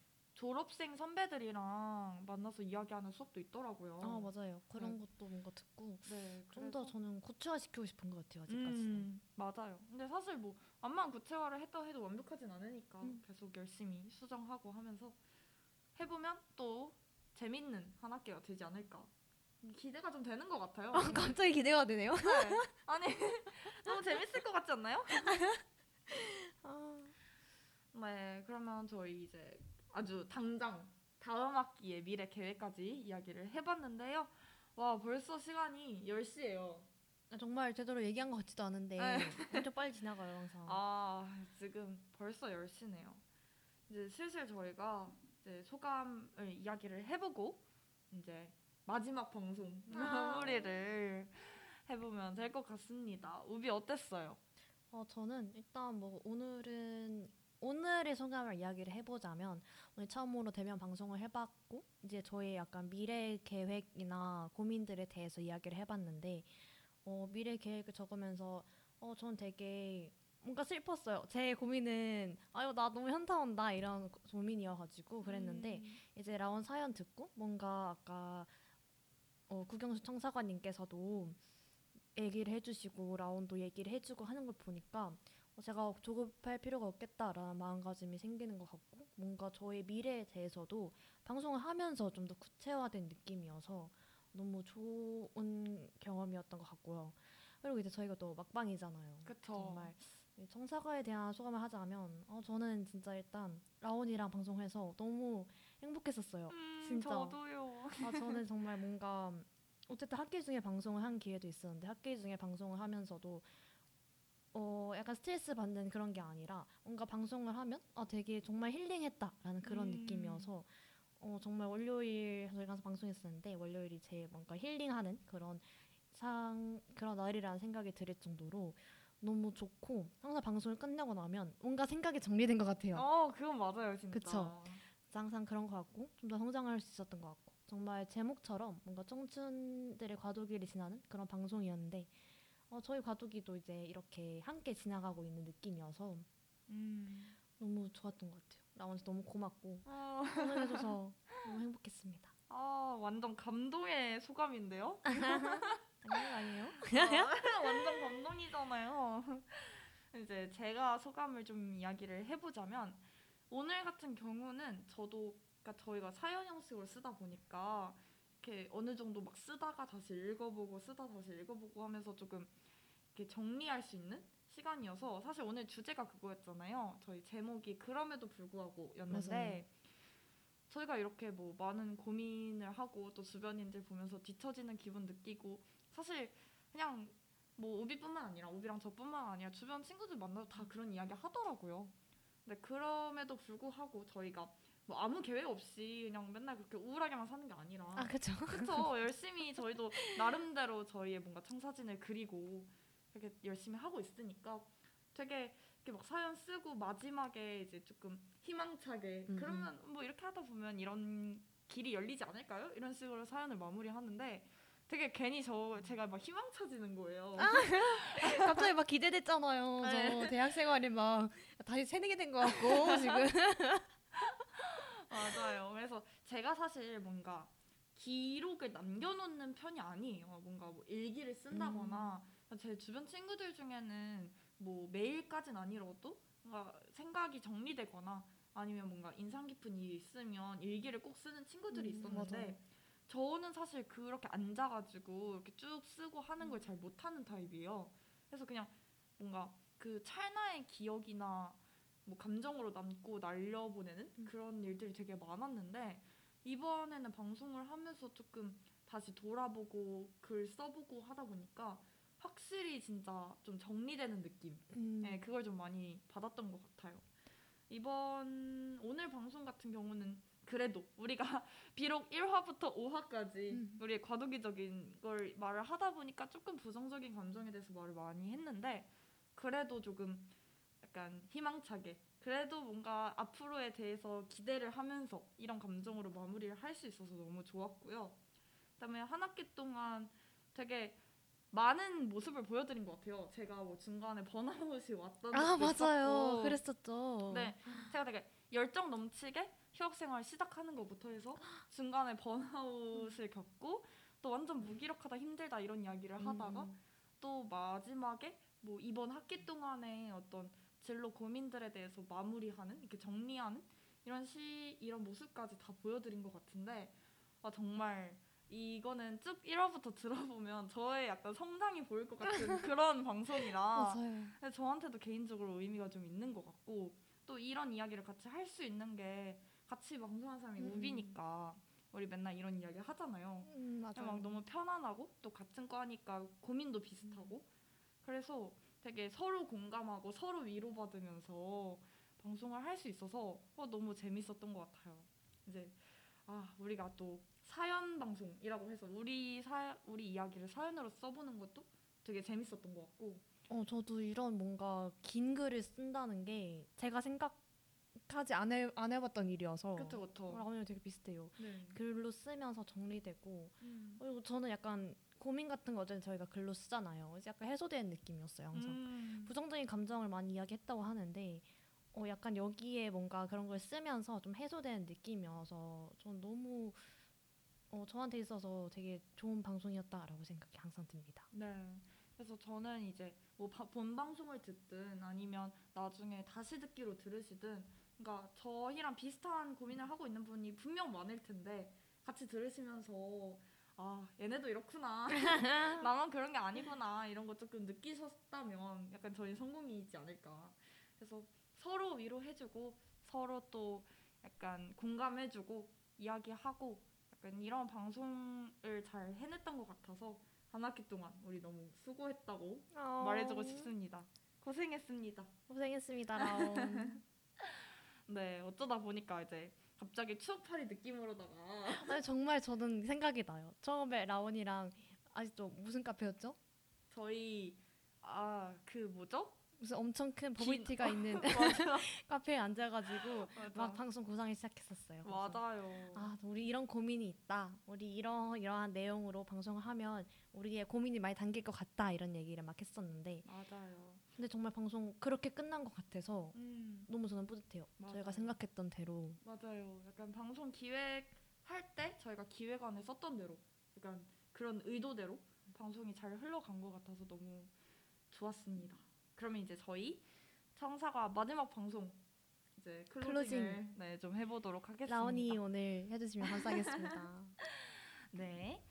졸업생 선배들이랑 만나서 이야기하는 수업도 있더라고요. 아 맞아요. 그런 네. 것도 뭔가 듣고 네, 좀더 그래서- 저는 구체화시키고 싶은 것 같아요. 아직까지. 음, 맞아요. 근데 사실 뭐 암만 구체화를 했다 해도 완벽하진 않으니까 음. 계속 열심히 수정하고 하면서 해보면 또 재밌는 한 학기가 되지 않을까. 기대가 좀 되는 것 같아요. 아, 갑자기 기대가 되네요. 네. 아니 *laughs* 너무 재밌을 것 같지 않나요? *laughs* 아, 네, 그러면 저희 이제 아주 당장 다음 학기의 미래 계획까지 이야기를 해봤는데요. 와 벌써 시간이 10시예요. 정말 제대로 얘기한 것 같지도 않은데 네. 엄청 빨리 지나가요 항상. 아 지금 벌써 10시네요. 이제 슬슬 저희가 이제 소감을 이야기를 해보고 이제 마지막 방송 아. 마무리를 해보면 될 것 같습니다. 우비 어땠어요? 어, 저는 일단 뭐 오늘은 오늘의 소감을 이야기를 해보자면 오늘 처음으로 대면 방송을 해봤고 이제 저의 약간 미래 계획이나 고민들에 대해서 이야기를 해봤는데 어, 미래 계획을 적으면서 어, 전 되게 뭔가 슬펐어요. 제 고민은 아유 나 너무 현타 온다 이런 고- 고민이어가지고 그랬는데 음, 이제 라온 사연 듣고 뭔가 아까 어, 구경수 청사관님께서도 얘기를 해주시고 라온도 얘기를 해주고 하는 걸 보니까 어, 제가 조급할 필요가 없겠다라는 마음가짐이 생기는 것 같고 뭔가 저의 미래에 대해서도 방송을 하면서 좀 더 구체화된 느낌이어서 너무 좋은 경험이었던 것 같고요. 그리고 이제 저희가 또 막방이잖아요. 그쵸. 정말 이 청사과에 대한 소감을 하자면 어, 저는 진짜 일단 라온이랑 방송해서 너무 행복했었어요. 음, 진짜. 저도요. 아 저는 정말 뭔가 어쨌든 학기 중에 방송을 한 기회도 있었는데 학기 중에 방송을 하면서도 어 약간 스트레스 받는 그런 게 아니라 뭔가 방송을 하면 아 되게 정말 힐링했다라는 그런 음. 느낌이어서 어 정말 월요일 저희가 항상 방송했었는데 월요일이 제 뭔가 힐링하는 그런 상 그런 날이라는 생각이 들 정도로 너무 좋고 항상 방송을 끝내고 나면 뭔가 생각이 정리된 것 같아요. 어, 그건 맞아요, 진짜. 그쵸. 항상 그런 것 같고 좀 더 성장할 수 있었던 것 같고 정말 제목처럼 뭔가 청춘들의 과도기를 지나는 그런 방송이었는데 어, 저희 과도기도 이제 이렇게 함께 지나가고 있는 느낌이어서 음. 너무 좋았던 것 같아요. 라온씨 너무 고맙고 어, 응원해줘서 *laughs* 너무 행복했습니다. 아, 완전 감동의 소감인데요? *laughs* 아니에요, 아니에요? 아, *laughs* 완전 감동이잖아요. 이제 제가 소감을 좀 이야기를 해보자면 오늘 같은 경우는 저도 그러니까 저희가 사연 형식으로 쓰다 보니까 이렇게 어느 정도 막 쓰다가 다시 읽어보고 쓰다 다시 읽어보고 하면서 조금 이렇게 정리할 수 있는 시간이어서 사실 오늘 주제가 그거였잖아요. 저희 제목이 그럼에도 불구하고였는데 맞아요. 저희가 이렇게 뭐 많은 고민을 하고 또 주변인들 보면서 뒤처지는 기분 느끼고 사실 그냥 뭐 우비뿐만 아니라 우비랑 저뿐만 아니라 주변 친구들 만나도 다 그런 이야기 하더라고요. 근데 그럼에도 불구하고 저희가 뭐 아무 계획 없이 그냥 맨날 그렇게 우울하게만 사는 게 아니라 아 그쵸. 그쵸 열심히 저희도 나름대로 저희의 뭔가 청사진을 그리고 이렇게 열심히 하고 있으니까 되게 이렇게 막 사연 쓰고 마지막에 이제 조금 희망차게 음, 그러면 뭐 이렇게 하다 보면 이런 길이 열리지 않을까요? 이런 식으로 사연을 마무리하는데 되게 괜히 저 제가 막 희망차지는 거예요. *laughs* 갑자기 막 기대됐잖아요. 네. 저 대학 생활이 막 다시 새내기 된 것 같고 지금. *laughs* 맞아요. 그래서 제가 사실 뭔가 기록을 남겨놓는 편이 아니에요. 뭔가 뭐 일기를 쓴다거나 제 주변 친구들 중에는 뭐 매일까진 아니라도 뭔가 생각이 정리되거나 아니면 뭔가 인상 깊은 일이 있으면 일기를 꼭 쓰는 친구들이 음, 있었는데 맞아요. 저는 사실 그렇게 앉아가지고 이렇게 쭉 쓰고 하는 걸 잘 못하는 타입이에요. 그래서 그냥 뭔가 그 찰나의 기억이나 뭐 감정으로 남고 날려보내는 음. 그런 일들이 되게 많았는데 이번에는 방송을 하면서 조금 다시 돌아보고 글 써보고 하다 보니까 확실히 진짜 좀 정리되는 느낌 음, 네, 그걸 좀 많이 받았던 것 같아요. 이번 오늘 방송 같은 경우는 그래도 우리가 *laughs* 비록 1화부터 5화까지 음. 우리의 과도기적인 걸 말을 하다 보니까 조금 부정적인 감정에 대해서 말을 많이 했는데 그래도 조금 약간 희망차게 그래도 뭔가 앞으로에 대해서 기대를 하면서 이런 감정으로 마무리를 할 수 있어서 너무 좋았고요. 그다음에 한 학기 동안 되게 많은 모습을 보여드린 것 같아요. 제가 뭐 중간에 번아웃이 왔던 아 맞아요. 있었고. 그랬었죠. 네, 제가 되게 열정 넘치게 휴학 생활 시작하는 것부터 해서 중간에 번아웃을 겪고 또 완전 무기력하다 힘들다 이런 이야기를 하다가 음, 또 마지막에 뭐 이번 학기 동안의 어떤 진로 고민들에 대해서 마무리하는 이렇게 정리하는 이런 시 이런 모습까지 다 보여드린 것 같은데 아 정말 이거는 쭉 1화부터 *laughs* 들어보면 저의 약간 성장이 보일 것 같은 *laughs* 그런 방송이라 저한테도 개인적으로 의미가 좀 있는 것 같고 또 이런 이야기를 같이 할 수 있는 게 같이 방송하는 사람이 음. 우비니까 우리 맨날 이런 이야기 하잖아요. 음. 막 너무 편안하고 또 같은 과니까 고민도 비슷하고 그래서 되게 서로 공감하고 서로 위로받으면서 방송을 할 수 있어서 어, 너무 재밌었던 것 같아요. 이제 아 우리가 또 사연 방송이라고 해서 우리 사 우리 이야기를 사연으로 써보는 것도 되게 재밌었던 것 같고 어 저도 이런 뭔가 긴 글을 쓴다는 게 제가 생각하지 안, 해, 안 해봤던 일이어서 그쵸 그쵸. 라온이랑 되게 비슷해요. 네. 글로 쓰면서 정리되고 음. 그리고 저는 약간 고민 같은 거 어제는 저희가 글로 쓰잖아요. 그래서 약간 해소되는 느낌이었어요 항상. 음. 부정적인 감정을 많이 이야기했다고 하는데 어 약간 여기에 뭔가 그런 걸 쓰면서 좀 해소되는 느낌이어서 전 너무 어 저한테 있어서 되게 좋은 방송이었다라고 생각이 항상 듭니다. 네. 그래서 저는 이제 뭐 바- 본 방송을 듣든 아니면 나중에 다시 듣기로 들으시든 그러니까 저희랑 비슷한 고민을 하고 있는 분이 분명 많을 텐데 같이 들으시면서 아 얘네도 이렇구나 *laughs* 나만 그런 게 아니구나 이런 거 조금 느끼셨다면 약간 저희 성공이지 않을까 그래서 서로 위로해주고 서로 또 약간 공감해주고 이야기하고 약간 이런 방송을 잘 해냈던 것 같아서 한 학기 동안 우리 너무 수고했다고 말해주고 싶습니다. 고생했습니다. 고생했습니다. *laughs* 네, 어쩌다 보니까 이제 갑자기 추억팔이 느낌으로다가 아니 정말 저는 생각이 나요. 처음에 라온이랑 아직도 무슨 카페였죠? 저희 아 그 뭐죠? 무슨 엄청 큰 긴- 버블티가 있는 *laughs* 맞아, *laughs* 카페에 앉아가지고 막 맞아. 방송 구상을 시작했었어요. 그래서 맞아요. 아, 우리 이런 고민이 있다. 우리 이런 이러한 내용으로 방송을 하면 우리의 고민이 많이 담길 것 같다. 이런 얘기를 막 했었는데, 맞아요. 근데 정말 방송 그렇게 끝난 것 같아서 음, 너무 저는 뿌듯해요. 맞아요. 저희가 생각했던 대로. 맞아요. 약간 방송 기획할 때 저희가 기획안에 썼던 대로, 약간 그런 의도대로 방송이 잘 흘러간 것 같아서 너무 좋았습니다. 그러면 이제 저희 청사가 마지막 방송 이제 closing을 closing. 네, 좀 해보도록 하겠습니다. 라온이 오늘 해주시면 감사하겠습니다. *laughs* 네,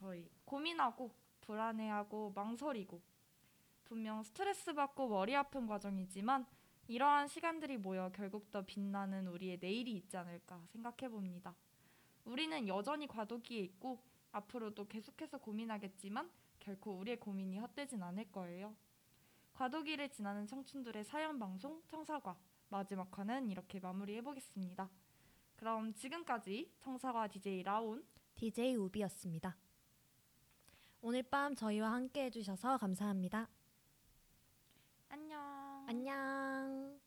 저희 고민하고 불안해하고 망설이고 분명 스트레스 받고 머리 아픈 과정이지만 이러한 시간들이 모여 결국 더 빛나는 우리의 내일이 있지 않을까 생각해 봅니다. 우리는 여전히 과도기에 있고 앞으로도 계속해서 고민하겠지만 결코 우리의 고민이 헛되진 않을 거예요. 과도기를 지나는 청춘들의 사연 방송 청사과 마지막 화는 이렇게 마무리해 보겠습니다. 그럼 지금까지 청사과 DJ 라온 DJ 우비였습니다. 오늘 밤 저희와 함께 해주셔서 감사합니다. 안녕. 안녕.